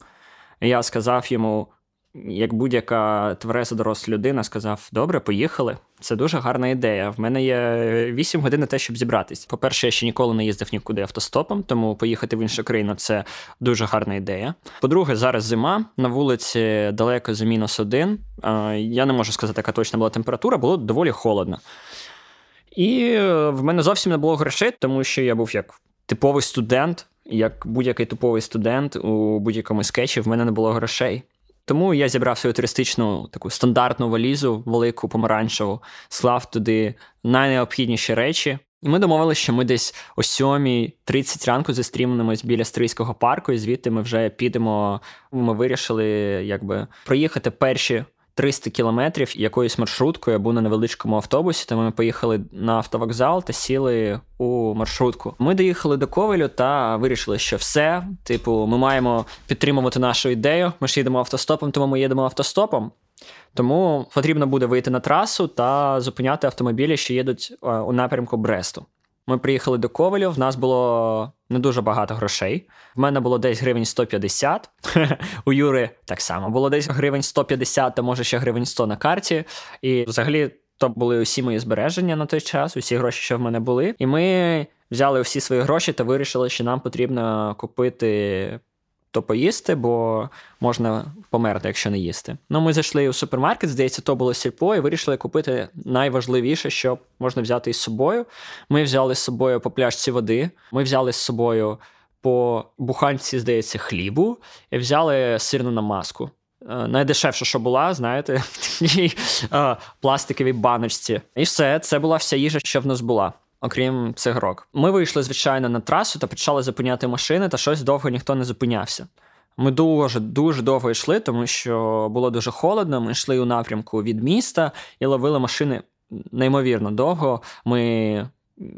І я сказав йому: як будь-яка твереза доросла людина сказав: Добре, поїхали. Це дуже гарна ідея. В мене є 8 годин на те, щоб зібратись. По-перше, я ще ніколи не їздив нікуди автостопом, тому поїхати в іншу країну це дуже гарна ідея. По-друге, зараз зима на вулиці далеко за мінус один. Я не можу сказати, яка точна була температура, було доволі холодно. І в мене зовсім не було грошей, тому що я був як типовий студент, як будь-який типовий студент у будь-якому скетчі, в мене не було грошей. Тому я зібрав свою туристичну таку стандартну валізу, велику помаранчеву, слав туди найнеобхідніші речі. І ми домовилися, що ми десь о 7.30 ранку зустрінемось біля Стрийського парку, і звідти ми вже підемо. Ми вирішили якби проїхати перші 300 кілометрів якоюсь маршруткою або на невеличкому автобусі. Тому ми поїхали на автовокзал та сіли у маршрутку. Ми доїхали до Ковелю та вирішили, що все. Типу, ми маємо підтримувати нашу ідею. Ми ж їдемо автостопом, тому ми їдемо автостопом. Тому потрібно буде вийти на трасу та зупиняти автомобілі, що їдуть у напрямку Бресту. Ми приїхали до Ковалю, в нас було не дуже багато грошей. В мене було десь гривень 150. У Юри так само було десь гривень 150, а може ще гривень 100 на карті. І взагалі то були усі мої збереження на той час, усі гроші, що в мене були. І ми взяли всі свої гроші та вирішили, що нам потрібно купити. То поїсти, бо можна померти, якщо не їсти. Ну, ми зайшли у супермаркет, здається, то було сільпо, і вирішили купити найважливіше, що можна взяти із собою. Ми взяли з собою по пляшці води, ми взяли з собою по буханці, здається, хлібу, і взяли сирну намазку. Е, найдешевша, що була, знаєте, в такій е, пластиковій баночці. І все, це була вся їжа, що в нас була. Окрім цигарок. Ми вийшли, звичайно, на трасу та почали зупиняти машини, та щось довго ніхто не зупинявся. Ми дуже дуже довго йшли, тому що було дуже холодно. Ми йшли у напрямку від міста і ловили машини неймовірно довго. Ми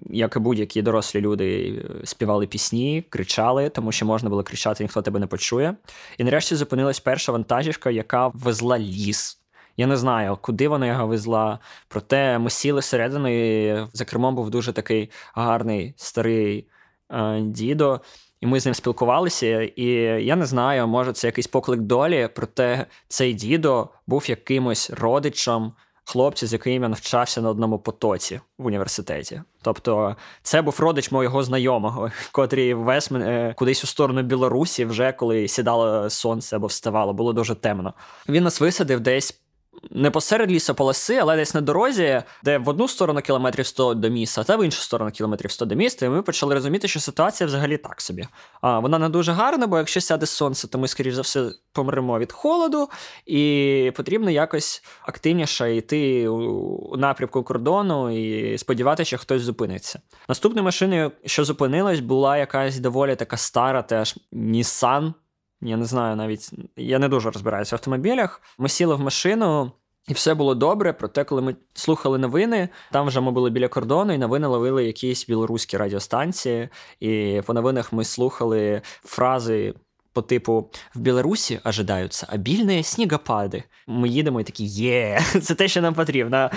як і будь-які дорослі люди, співали пісні, кричали, тому що можна було кричати, ніхто тебе не почує. І нарешті зупинилась перша вантажівка, яка везла ліс. Я не знаю, куди вона його везла. Проте ми сіли всередину, і за кермом був дуже такий гарний старий е, дідо. І ми з ним спілкувалися, і я не знаю, може це якийсь поклик долі, проте цей дідо був якимось родичем хлопця, з яким я навчався на одному потоці в університеті. Тобто, це був родич мого знайомого, котрий вез мене кудись у сторону Білорусі, вже коли сідало сонце або вставало, було дуже темно. Він нас висадив десь не посеред лісополоси, але десь на дорозі, де в одну сторону кілометрів 100 до міста, та в іншу сторону кілометрів 100 до міста, і ми почали розуміти, що ситуація взагалі так собі. А вона не дуже гарна, бо якщо сяде сонце, то ми, скоріш за все, помремо від холоду, і потрібно якось активніше йти у напрямку кордону і сподіватися, що хтось зупиниться. Наступною машиною, що зупинилась, була якась доволі така стара, теж Nissan я не знаю навіть, я не дуже розбираюся в автомобілях. Ми сіли в машину. І все було добре, проте, коли ми слухали новини, там вже ми були біля кордону, і новини ловили якісь білоруські радіостанції. І по новинах ми слухали фрази по типу в Білорусі ожидаються обільні снігопади. Ми їдемо і такі є, це те, що нам потрібно.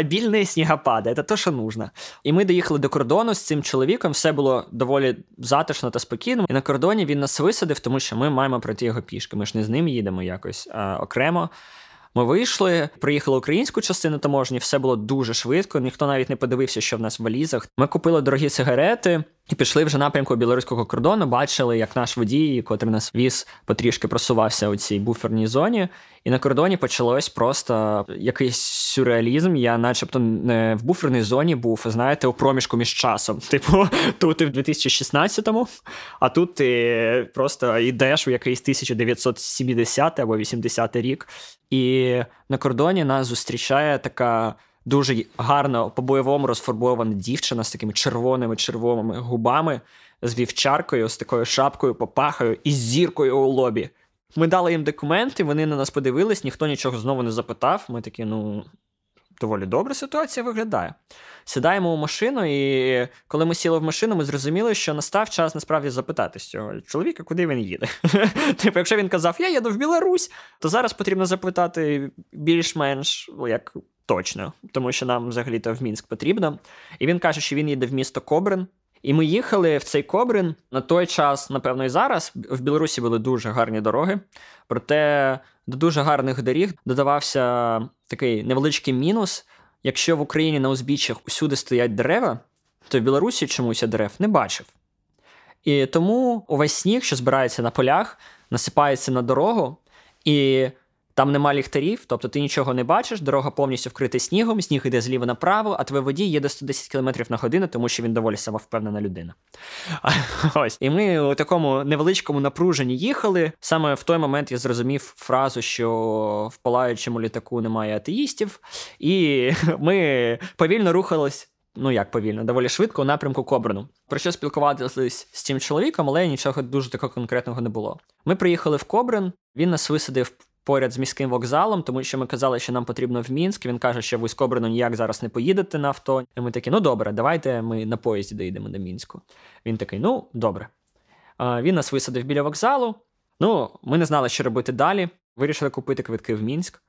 Обільні снігопади, це те, що нужно. І ми доїхали до кордону з цим чоловіком. Все було доволі затишно та спокійно. І на кордоні він нас висадив, тому що ми маємо пройти його пішки. Ми ж не з ним їдемо якось а, окремо. Ми вийшли, приїхали українську частину таможні, все було дуже швидко. Ніхто навіть не подивився, що в нас в валізах. Ми купили дорогі сигарети і пішли вже напрямку білоруського кордону. Бачили, як наш водій, котрий нас віз, потрішки просувався у цій буферній зоні. І на кордоні почалось просто якийсь сюрреалізм. Я, начебто, не в буферній зоні був, знаєте, у проміжку між часом. Типу, тут ти в 2016-му, а тут ти просто йдеш у якийсь 1970 або 80 рік. І на кордоні нас зустрічає така. Дуже гарно по-бойовому розфарбована дівчина з такими червоними червоними губами, з вівчаркою, з такою шапкою, попахою і зіркою у лобі. Ми дали їм документи, вони на нас подивились, ніхто нічого знову не запитав. Ми такі, ну, доволі добра ситуація виглядає. Сідаємо у машину, і коли ми сіли в машину, ми зрозуміли, що настав час насправді запитати з цього чоловіка, куди він їде. Типу, якщо він казав, я їду в Білорусь, то зараз потрібно запитати більш-менш як точно, тому що нам взагалі-то в Мінськ потрібно. І він каже, що він їде в місто Кобрин. І ми їхали в цей Кобрин на той час, напевно, і зараз. В Білорусі були дуже гарні дороги. Проте до дуже гарних доріг додавався такий невеличкий мінус. Якщо в Україні на узбіччях усюди стоять дерева, то в Білорусі чомусь я дерев не бачив. І тому увесь сніг, що збирається на полях, насипається на дорогу, і там нема ліхтарів, тобто ти нічого не бачиш, дорога повністю вкрита снігом, сніг йде зліва направо, а твій водій їде 110 км на годину, тому що він доволі самовпевнена людина. Ось. І ми у такому невеличкому напруженні їхали. Саме в той момент я зрозумів фразу, що в палаючому літаку немає атеїстів, і ми повільно рухались. Ну, як повільно, доволі швидко у напрямку Кобрану. Про що спілкуватися з цим чоловіком, але нічого дуже такого конкретного не було. Ми приїхали в Кобрин, він нас висадив поряд з міським вокзалом, тому що ми казали, що нам потрібно в Мінськ. Він каже, що ви з Кобрину ніяк зараз не поїдете на авто. І ми такі, ну добре, давайте ми на поїзді доїдемо до Мінську. Він такий, ну добре. Він нас висадив біля вокзалу. Ну, ми не знали, що робити далі. Вирішили купити квитки в Мінськ.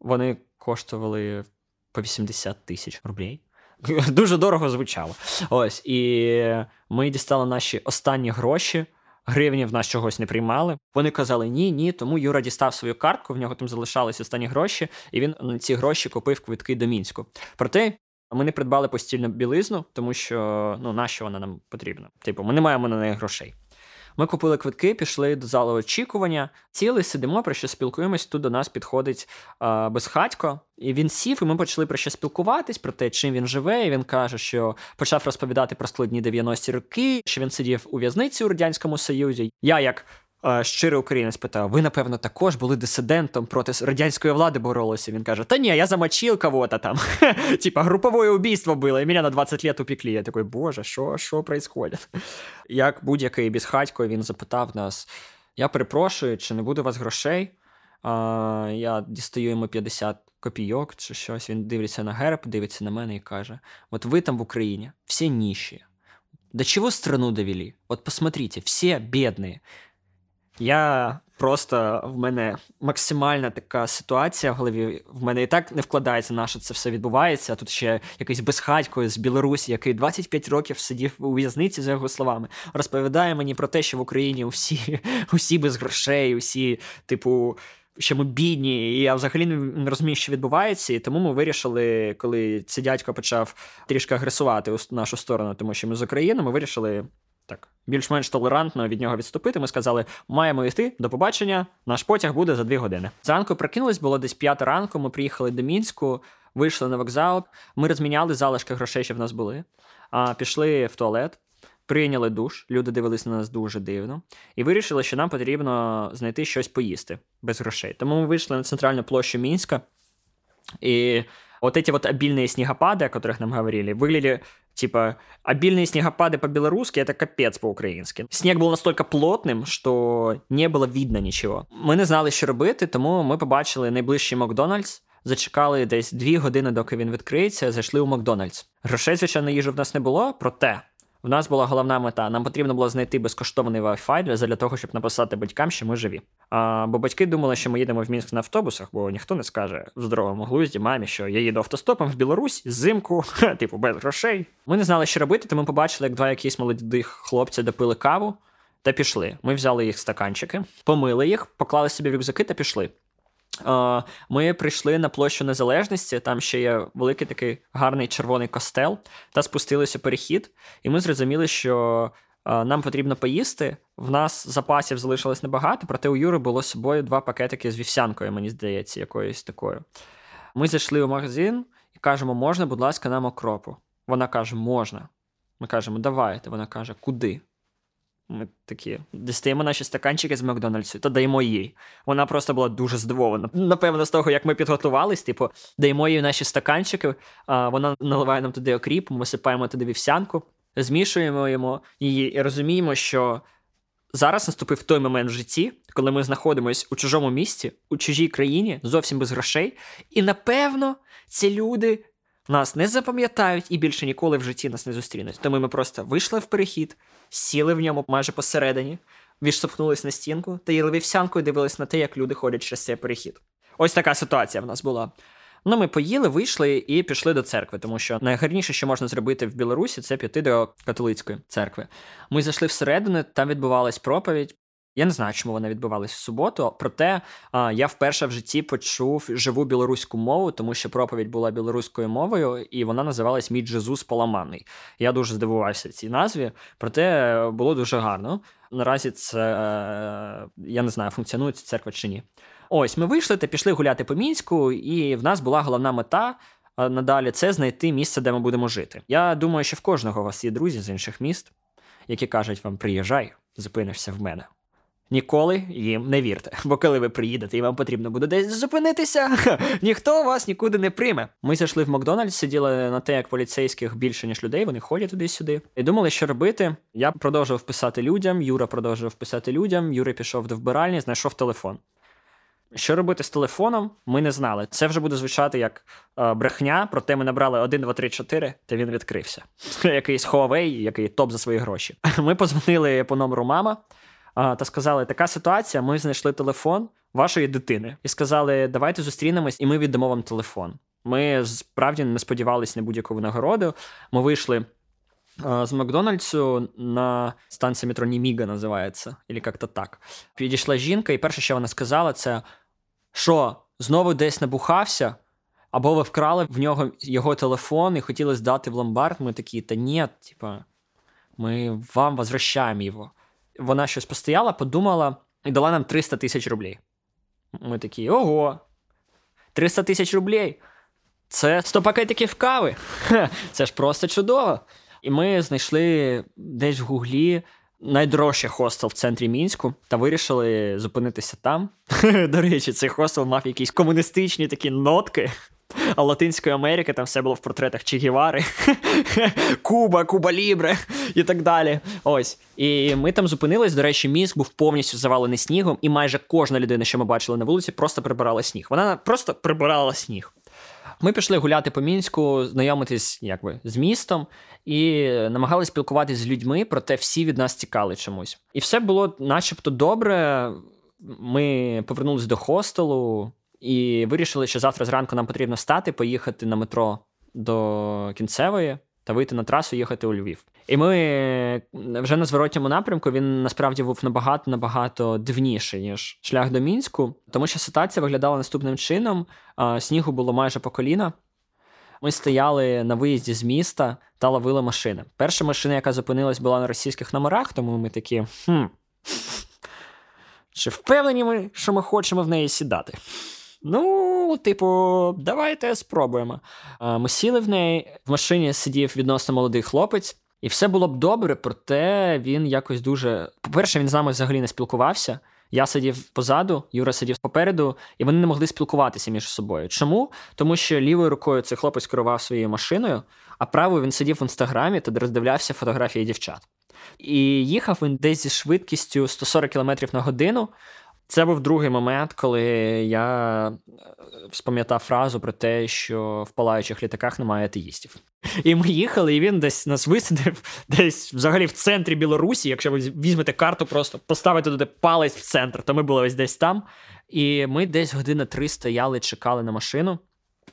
Вони коштували по 80 тисяч рублей. дуже дорого звучало. Ось, і ми дістали наші останні гроші. Гривні в нас чогось не приймали. Вони казали ні, ні. Тому Юра дістав свою картку, в нього там залишалися останні гроші, і він на ці гроші купив квитки до мінську. Проте ми не придбали постільну білизну, тому що ну нащо вона нам потрібна? Типу, ми не маємо на неї грошей. Ми купили квитки, пішли до залу очікування. Ціли сидимо, про що спілкуємось. Тут до нас підходить е, безхатько, і він сів, і ми почали про що спілкуватись, про те, чим він живе. І Він каже, що почав розповідати про складні 90-ті роки, що він сидів у в'язниці у радянському союзі. Я як щирий українець питав: ви, напевно, також були дисидентом проти радянської влади боролися. Він каже: Та ні, я замочив кого-то там. Типа групове убійство було, і мене на 20 лет упекли. Я такий, боже, що що происходит? Як будь-який безхатько, він запитав нас: я перепрошую, чи не буде у вас грошей? А, Я дістаю йому 50 копійок чи щось. Він дивиться на герб, дивиться на мене і каже: От ви там в Україні, всі ніші. До чего страну довели? Вот посмотрите, все бедные. Я просто в мене максимальна така ситуація в голові. В мене і так не вкладається, на що це все відбувається. А тут ще якийсь безхатько з Білорусі, який 25 років сидів у в'язниці, за його словами, розповідає мені про те, що в Україні усі, усі без грошей, усі, типу. Що ми бідні, і я взагалі не розумію, що відбувається. І тому ми вирішили, коли цей дядько почав трішки агресувати у нашу сторону, тому що ми з України, ми вирішили так більш-менш толерантно від нього відступити. Ми сказали, маємо йти до побачення. Наш потяг буде за дві години. Зранку прокинулись, було десь п'ята ранку. Ми приїхали до мінську, вийшли на вокзал. Ми розміняли залишки грошей, що в нас були. А пішли в туалет. Прийняли душ, люди дивились на нас дуже дивно, і вирішили, що нам потрібно знайти щось поїсти без грошей. Тому ми вийшли на центральну площу Мінська, і от эти вот обильные снегопады, о которых нам говорили, выглядели Типа, обильные снегопады по-белорусски — это капец по-українськи. Сніг був настільки плотним, що не було видно нічого. Ми не знали, що робити, тому ми побачили найближчий Макдональдс, зачекали десь дві години, доки він відкриється, зайшли у Макдональдс. Грошей, звичайно, їжі в нас не було, проте в нас була головна мета. Нам потрібно було знайти безкоштовний Wi-Fi для, того, щоб написати батькам, що ми живі. А, Бо батьки думали, що ми їдемо в Мінськ на автобусах, бо ніхто не скаже в здоровому глузді мамі, що я їду автостопом в Білорусь зимку, типу без грошей. Ми не знали, що робити, тому побачили, як два якісь молоді хлопці допили каву та пішли. Ми взяли їх стаканчики, помили їх, поклали собі в рюкзаки та пішли. Ми прийшли на площу Незалежності, там ще є великий такий гарний червоний костел, та спустилися перехід, і ми зрозуміли, що нам потрібно поїсти. В нас запасів залишилось небагато, проте у Юри було з собою два пакетики з вівсянкою, мені здається, якоюсь такою. Ми зайшли у магазин і кажемо, можна, будь ласка, нам окропу. Вона каже, можна. Ми кажемо, давайте. Вона каже, куди? Ми такі дістаємо наші стаканчики з Макдональдсу та даємо їй. Вона просто була дуже здивована. Напевно, з того, як ми підготувались, типу, даємо їй наші стаканчики, а вона наливає нам туди окріп, ми висипаємо туди вівсянку, змішуємо її і розуміємо, що зараз наступив той момент в житті, коли ми знаходимося у чужому місті, у чужій країні, зовсім без грошей. І напевно, ці люди нас не запам'ятають і більше ніколи в житті нас не зустрінуть. Тому ми просто вийшли в перехід, сіли в ньому майже посередині, відштовхнулись на стінку та їли вівсянку дивились на те, як люди ходять через цей перехід. Ось така ситуація в нас була. Ну, ми поїли, вийшли і пішли до церкви, тому що найгарніше, що можна зробити в Білорусі, це піти до католицької церкви. Ми зайшли всередину, там відбувалась проповідь. Я не знаю, чому вона відбувалась в суботу. Проте а, я вперше в житті почув живу білоруську мову, тому що проповідь була білоруською мовою, і вона називалась Мій Джезус Поламаний. Я дуже здивувався цій назві, проте було дуже гарно. Наразі це е, я не знаю, функціонує ця церква чи ні. Ось ми вийшли та пішли гуляти по мінську, і в нас була головна мета. Надалі це знайти місце, де ми будемо жити. Я думаю, що в кожного у вас є друзі з інших міст, які кажуть вам: приїжджай, зупинишся в мене. Ніколи їм не вірте, бо коли ви приїдете і вам потрібно буде десь зупинитися, ніхто вас нікуди не прийме. Ми зайшли в Макдональдс, сиділи на те, як поліцейських більше ніж людей. Вони ходять туди-сюди і думали, що робити. Я продовжував писати людям. Юра продовжував писати людям. Юра пішов до вбиральні, знайшов телефон. Що робити з телефоном, ми не знали. Це вже буде звучати як е, брехня, проте ми набрали 1, 2, 3, 4, та він відкрився. Якийсь Huawei, який топ за свої гроші. Ми позвонили по номеру мама та сказали: така ситуація, ми знайшли телефон вашої дитини і сказали, давайте зустрінемось, і ми віддамо вам телефон. Ми справді не сподівалися на будь-яку винагороду. Ми вийшли з Макдональдсу на станції метро Німіга називається, або як-то так. Підійшла жінка, і перше, що вона сказала, це що, знову десь набухався, або ви вкрали в нього його телефон і хотіли здати в ломбард. Ми такі, та ні, типа, ми вам возвращаємо його. Вона щось постояла, подумала і дала нам 300 тисяч рублей. Ми такі, ого, 300 тисяч рублей. Це 100 пакетиків кави. Це ж просто чудово. І ми знайшли десь в Гуглі найдорожчий хостел в центрі мінську та вирішили зупинитися там. До речі, цей хостел мав якісь комуністичні такі нотки. А Латинської Америки там все було в портретах Че Гівари, Куба, Куба Лібре і так далі. Ось. І ми там зупинились. До речі, міст був повністю завалений снігом, і майже кожна людина, що ми бачили на вулиці, просто прибирала сніг. Вона просто прибирала сніг. Ми пішли гуляти по мінську, знайомитись якби з містом і намагалися спілкуватися з людьми, проте всі від нас тікали чомусь. І все було, начебто, добре. Ми повернулись до хостелу і вирішили, що завтра зранку нам потрібно встати, поїхати на метро до кінцевої та вийти на трасу, їхати у Львів. І ми вже на зворотньому напрямку він насправді був набагато набагато дивніший, ніж шлях до мінську, тому що ситуація виглядала наступним чином: снігу було майже по коліна. Ми стояли на виїзді з міста та ловили машини. Перша машина, яка зупинилась, була на російських номерах, тому ми такі. хм, Чи впевнені ми, що ми хочемо в неї сідати? Ну, типу, давайте спробуємо. Ми сіли в неї, в машині сидів відносно молодий хлопець, і все було б добре, проте він якось дуже. По-перше, він з нами взагалі не спілкувався. Я сидів позаду, Юра сидів попереду, і вони не могли спілкуватися між собою. Чому? Тому що лівою рукою цей хлопець керував своєю машиною, а правою він сидів в інстаграмі та роздивлявся фотографії дівчат. І їхав він десь зі швидкістю 140 км на годину. Це був другий момент, коли я е, спам'ятав фразу про те, що в палаючих літаках немає атеїстів. І ми їхали, і він десь нас висадив, десь взагалі в центрі Білорусі. Якщо ви візьмете карту, просто поставите туди палець в центр, то ми були ось десь там. І ми десь година три стояли, чекали на машину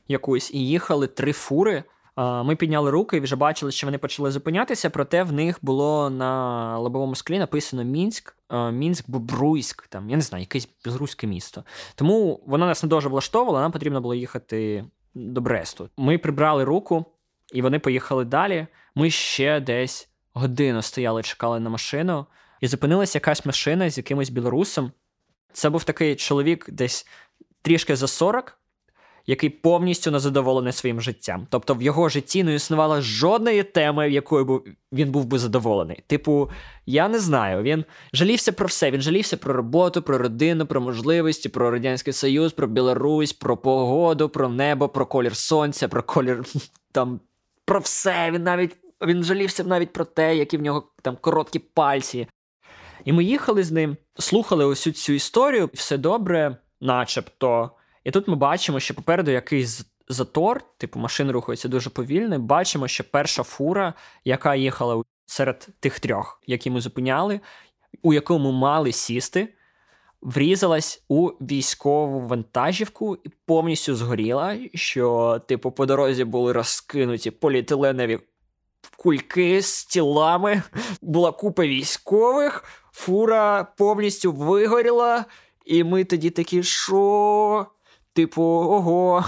якусь, і їхали три фури. Ми підняли руки і вже бачили, що вони почали зупинятися, проте в них було на лобовому склі написано Мінськ, Мінськ Бобруйськ, там, я не знаю, якесь білоруське місто. Тому воно нас не дуже влаштовувало, нам потрібно було їхати до Бресту. Ми прибрали руку, і вони поїхали далі. Ми ще десь годину стояли, чекали на машину, і зупинилася якась машина з якимось білорусом. Це був такий чоловік десь трішки за 40, який повністю незадоволений своїм життям. Тобто в його житті не існувало жодної теми, якою він був би задоволений. Типу, я не знаю, він жалівся про все. Він жалівся про роботу, про родину, про можливості, про Радянський Союз, про Білорусь, про погоду, про небо, про колір сонця, про колір там про все. Він навіть він жалівся навіть про те, які в нього там короткі пальці. І ми їхали з ним, слухали усю цю історію, все добре, начебто. І тут ми бачимо, що попереду якийсь затор, типу машини рухаються дуже повільно. Бачимо, що перша фура, яка їхала серед тих трьох, які ми зупиняли, у якому мали сісти, врізалась у військову вантажівку і повністю згоріла. Що, типу, по дорозі були розкинуті поліетиленові кульки з тілами, була купа військових, фура повністю вигоріла. І ми тоді такі, що? Типу, ого,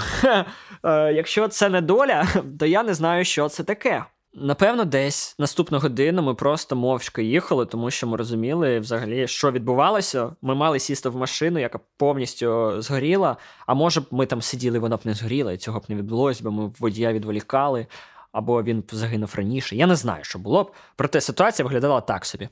е, якщо це не доля, то я не знаю, що це таке. Напевно, десь наступну годину ми просто мовчки їхали, тому що ми розуміли взагалі, що відбувалося. Ми мали сісти в машину, яка повністю згоріла. А може б ми там сиділи, вона б не згоріла, і цього б не відбулося, бо ми водія відволікали, або він б загинув раніше. Я не знаю, що було б. Проте ситуація виглядала так собі.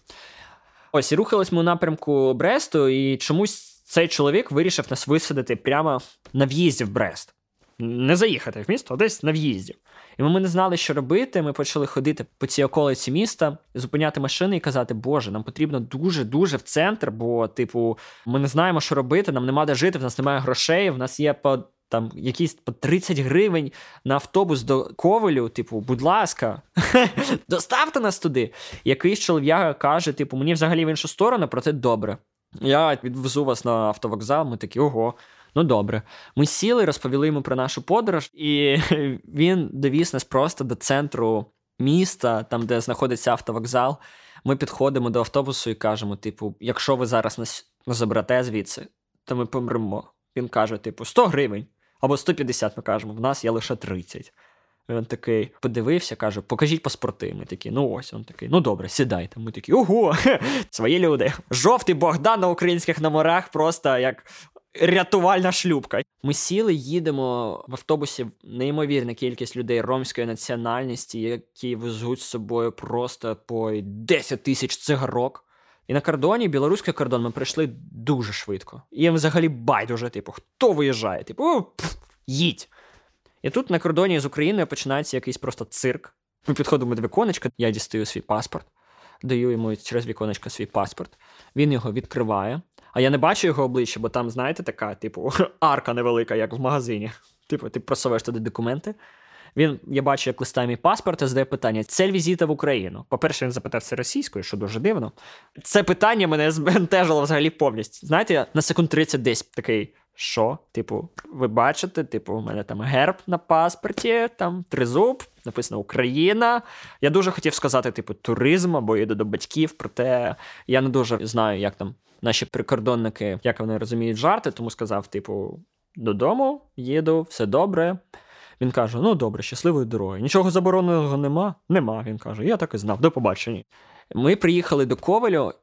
Ось і рухались ми у напрямку Бресту, і чомусь цей чоловік вирішив нас висадити прямо на в'їзді в Брест. Не заїхати в місто, а десь на в'їзді. І ми не знали, що робити. Ми почали ходити по цій околиці міста, зупиняти машини і казати, Боже, нам потрібно дуже-дуже в центр, бо, типу, ми не знаємо, що робити, нам нема де жити, в нас немає грошей, в нас є по там якісь по 30 гривень на автобус до Ковелю, типу, будь ласка, доставте нас туди. Якийсь чоловік каже, типу, мені взагалі в іншу сторону, проте добре. Я відвезу вас на автовокзал, ми такі, ого, Ну добре, ми сіли, розповіли йому про нашу подорож, і він довіз нас просто до центру міста, там, де знаходиться автовокзал. Ми підходимо до автобусу і кажемо: типу, якщо ви зараз нас заберете звідси, то ми помремо. Він каже: типу, 100 гривень або 150, ми кажемо, в нас є лише 30. Він такий подивився, каже: покажіть паспорти. Ми такі, ну ось він такий, ну добре, сідайте. Ми такі, ого, свої люди. Жовтий Богдан на українських номерах, просто як рятувальна шлюбка. Ми сіли, їдемо в автобусі. Неймовірна кількість людей ромської національності, які везуть з собою просто по 10 тисяч цигарок. І на кордоні, білоруський кордон, ми прийшли дуже швидко. І їм взагалі байдуже, типу, хто виїжджає? Типу, пф, їдь. І тут на кордоні з Україною починається якийсь просто цирк. Ми підходимо до віконечка, я дістаю свій паспорт, даю йому через віконечко свій паспорт. Він його відкриває. А я не бачу його обличчя, бо там, знаєте, така, типу, арка невелика, як в магазині. Типу, ти просовуєш туди документи. Він, я бачу, як листає мій паспорт і задає питання: цель візита в Україну. По-перше, він запитав це російською, що дуже дивно. Це питання мене збентежило взагалі повністю. Знаєте, я на секунд 30 десь такий. Що? Типу, ви бачите, типу, у мене там герб на паспорті, там тризуб, написано Україна. Я дуже хотів сказати, типу, туризм або їду до батьків, проте я не дуже знаю, як там наші прикордонники, як вони розуміють жарти, тому сказав: типу, додому їду, все добре. Він каже: Ну добре, щасливої дороги. Нічого забороненого нема? Нема. Він каже, я так і знав, до побачення. Ми приїхали до Ковалю,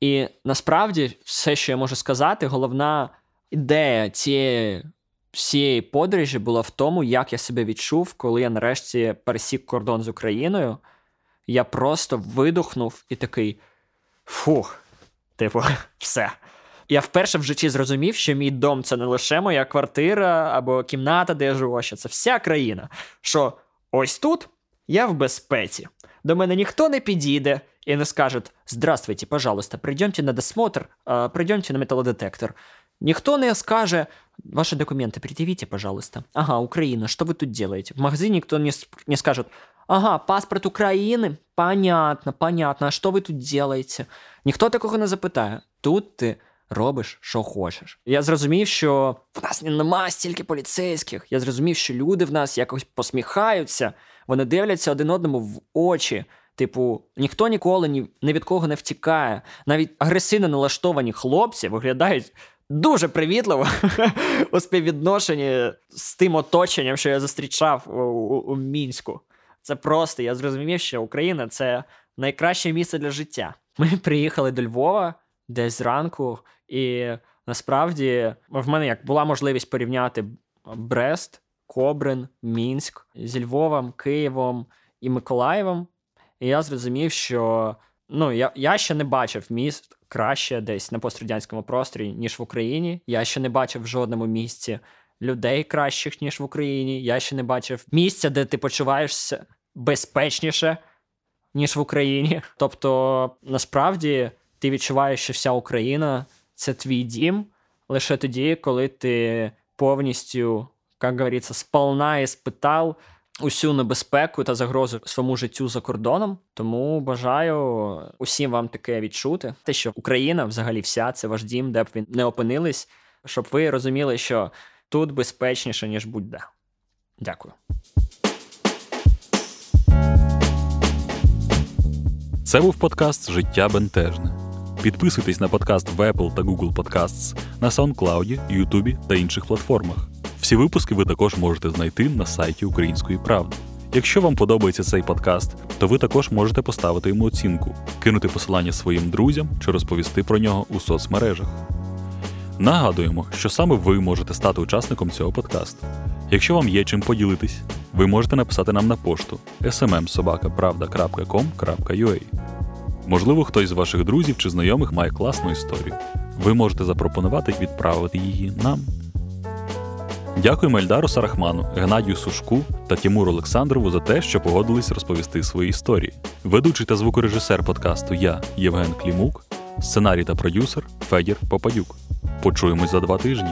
і насправді все, що я можу сказати, головна ідея цієї всієї подорожі була в тому, як я себе відчув, коли я нарешті пересік кордон з Україною. Я просто видухнув і такий фух, типу, все. Я вперше в житті зрозумів, що мій дом це не лише моя квартира або кімната, де я живу, а що це вся країна. Що ось тут я в безпеці. До мене ніхто не підійде і не скаже: Здравствуйте, пожалуйста, прийдемте на досмотр, прийдемте на металодетектор. Ніхто не скаже, ваши документы предъявите, пожалуйста. Ага, Украина, что вы тут делаете? В магазине никто не, не скажет, ага, паспорт України, понятно, понятно, а що ви тут делаете? Ніхто такого не запитає. Тут ти робиш, що хочеш. Я зрозумів, що в нас немає стільки поліцейських. Я зрозумів, що люди в нас якось посміхаються, вони дивляться один одному в очі. Типу, ніхто ніколи ні, ні від кого не втікає. Навіть агресивно налаштовані хлопці виглядають дуже привітливо у співвідношенні з тим оточенням, що я зустрічав у, у, у мінську. Це просто я зрозумів, що Україна це найкраще місце для життя. Ми приїхали до Львова десь зранку, і насправді в мене як була можливість порівняти Брест, Кобрин, Мінськ зі Львовом, Києвом і Миколаєвом. І я зрозумів, що ну я, я ще не бачив міст краще десь на пострадянському просторі, ніж в Україні. Я ще не бачив в жодному місці людей кращих, ніж в Україні. Я ще не бачив місця, де ти почуваєшся безпечніше, ніж в Україні. Тобто, насправді, ти відчуваєш, що вся Україна це твій дім лише тоді, коли ти повністю, як говориться, сполна і спитав усю небезпеку та загрозу своєму життю за кордоном. Тому бажаю усім вам таке відчути. Те, що Україна, взагалі, вся це ваш дім, де б він не опинились, щоб ви розуміли, що тут безпечніше ніж будь-де. Дякую. Це був подкаст Життя Бентежне. Підписуйтесь на подкаст в Apple та Google Podcasts, на SoundCloud, YouTube та інших платформах. Всі випуски ви також можете знайти на сайті Української правди. Якщо вам подобається цей подкаст, то ви також можете поставити йому оцінку, кинути посилання своїм друзям чи розповісти про нього у соцмережах. Нагадуємо, що саме ви можете стати учасником цього подкасту. Якщо вам є чим поділитись, ви можете написати нам на пошту smmsobakapravda.com.ua Можливо, хтось з ваших друзів чи знайомих має класну історію. Ви можете запропонувати відправити її нам. Дякуємо Ельдару Сарахману, Геннадію Сушку та Тімуру Олександрову за те, що погодились розповісти свої історії. Ведучий та звукорежисер подкасту Я, Євген Клімук, сценарій та продюсер Федір Попадюк. Почуємось за два тижні.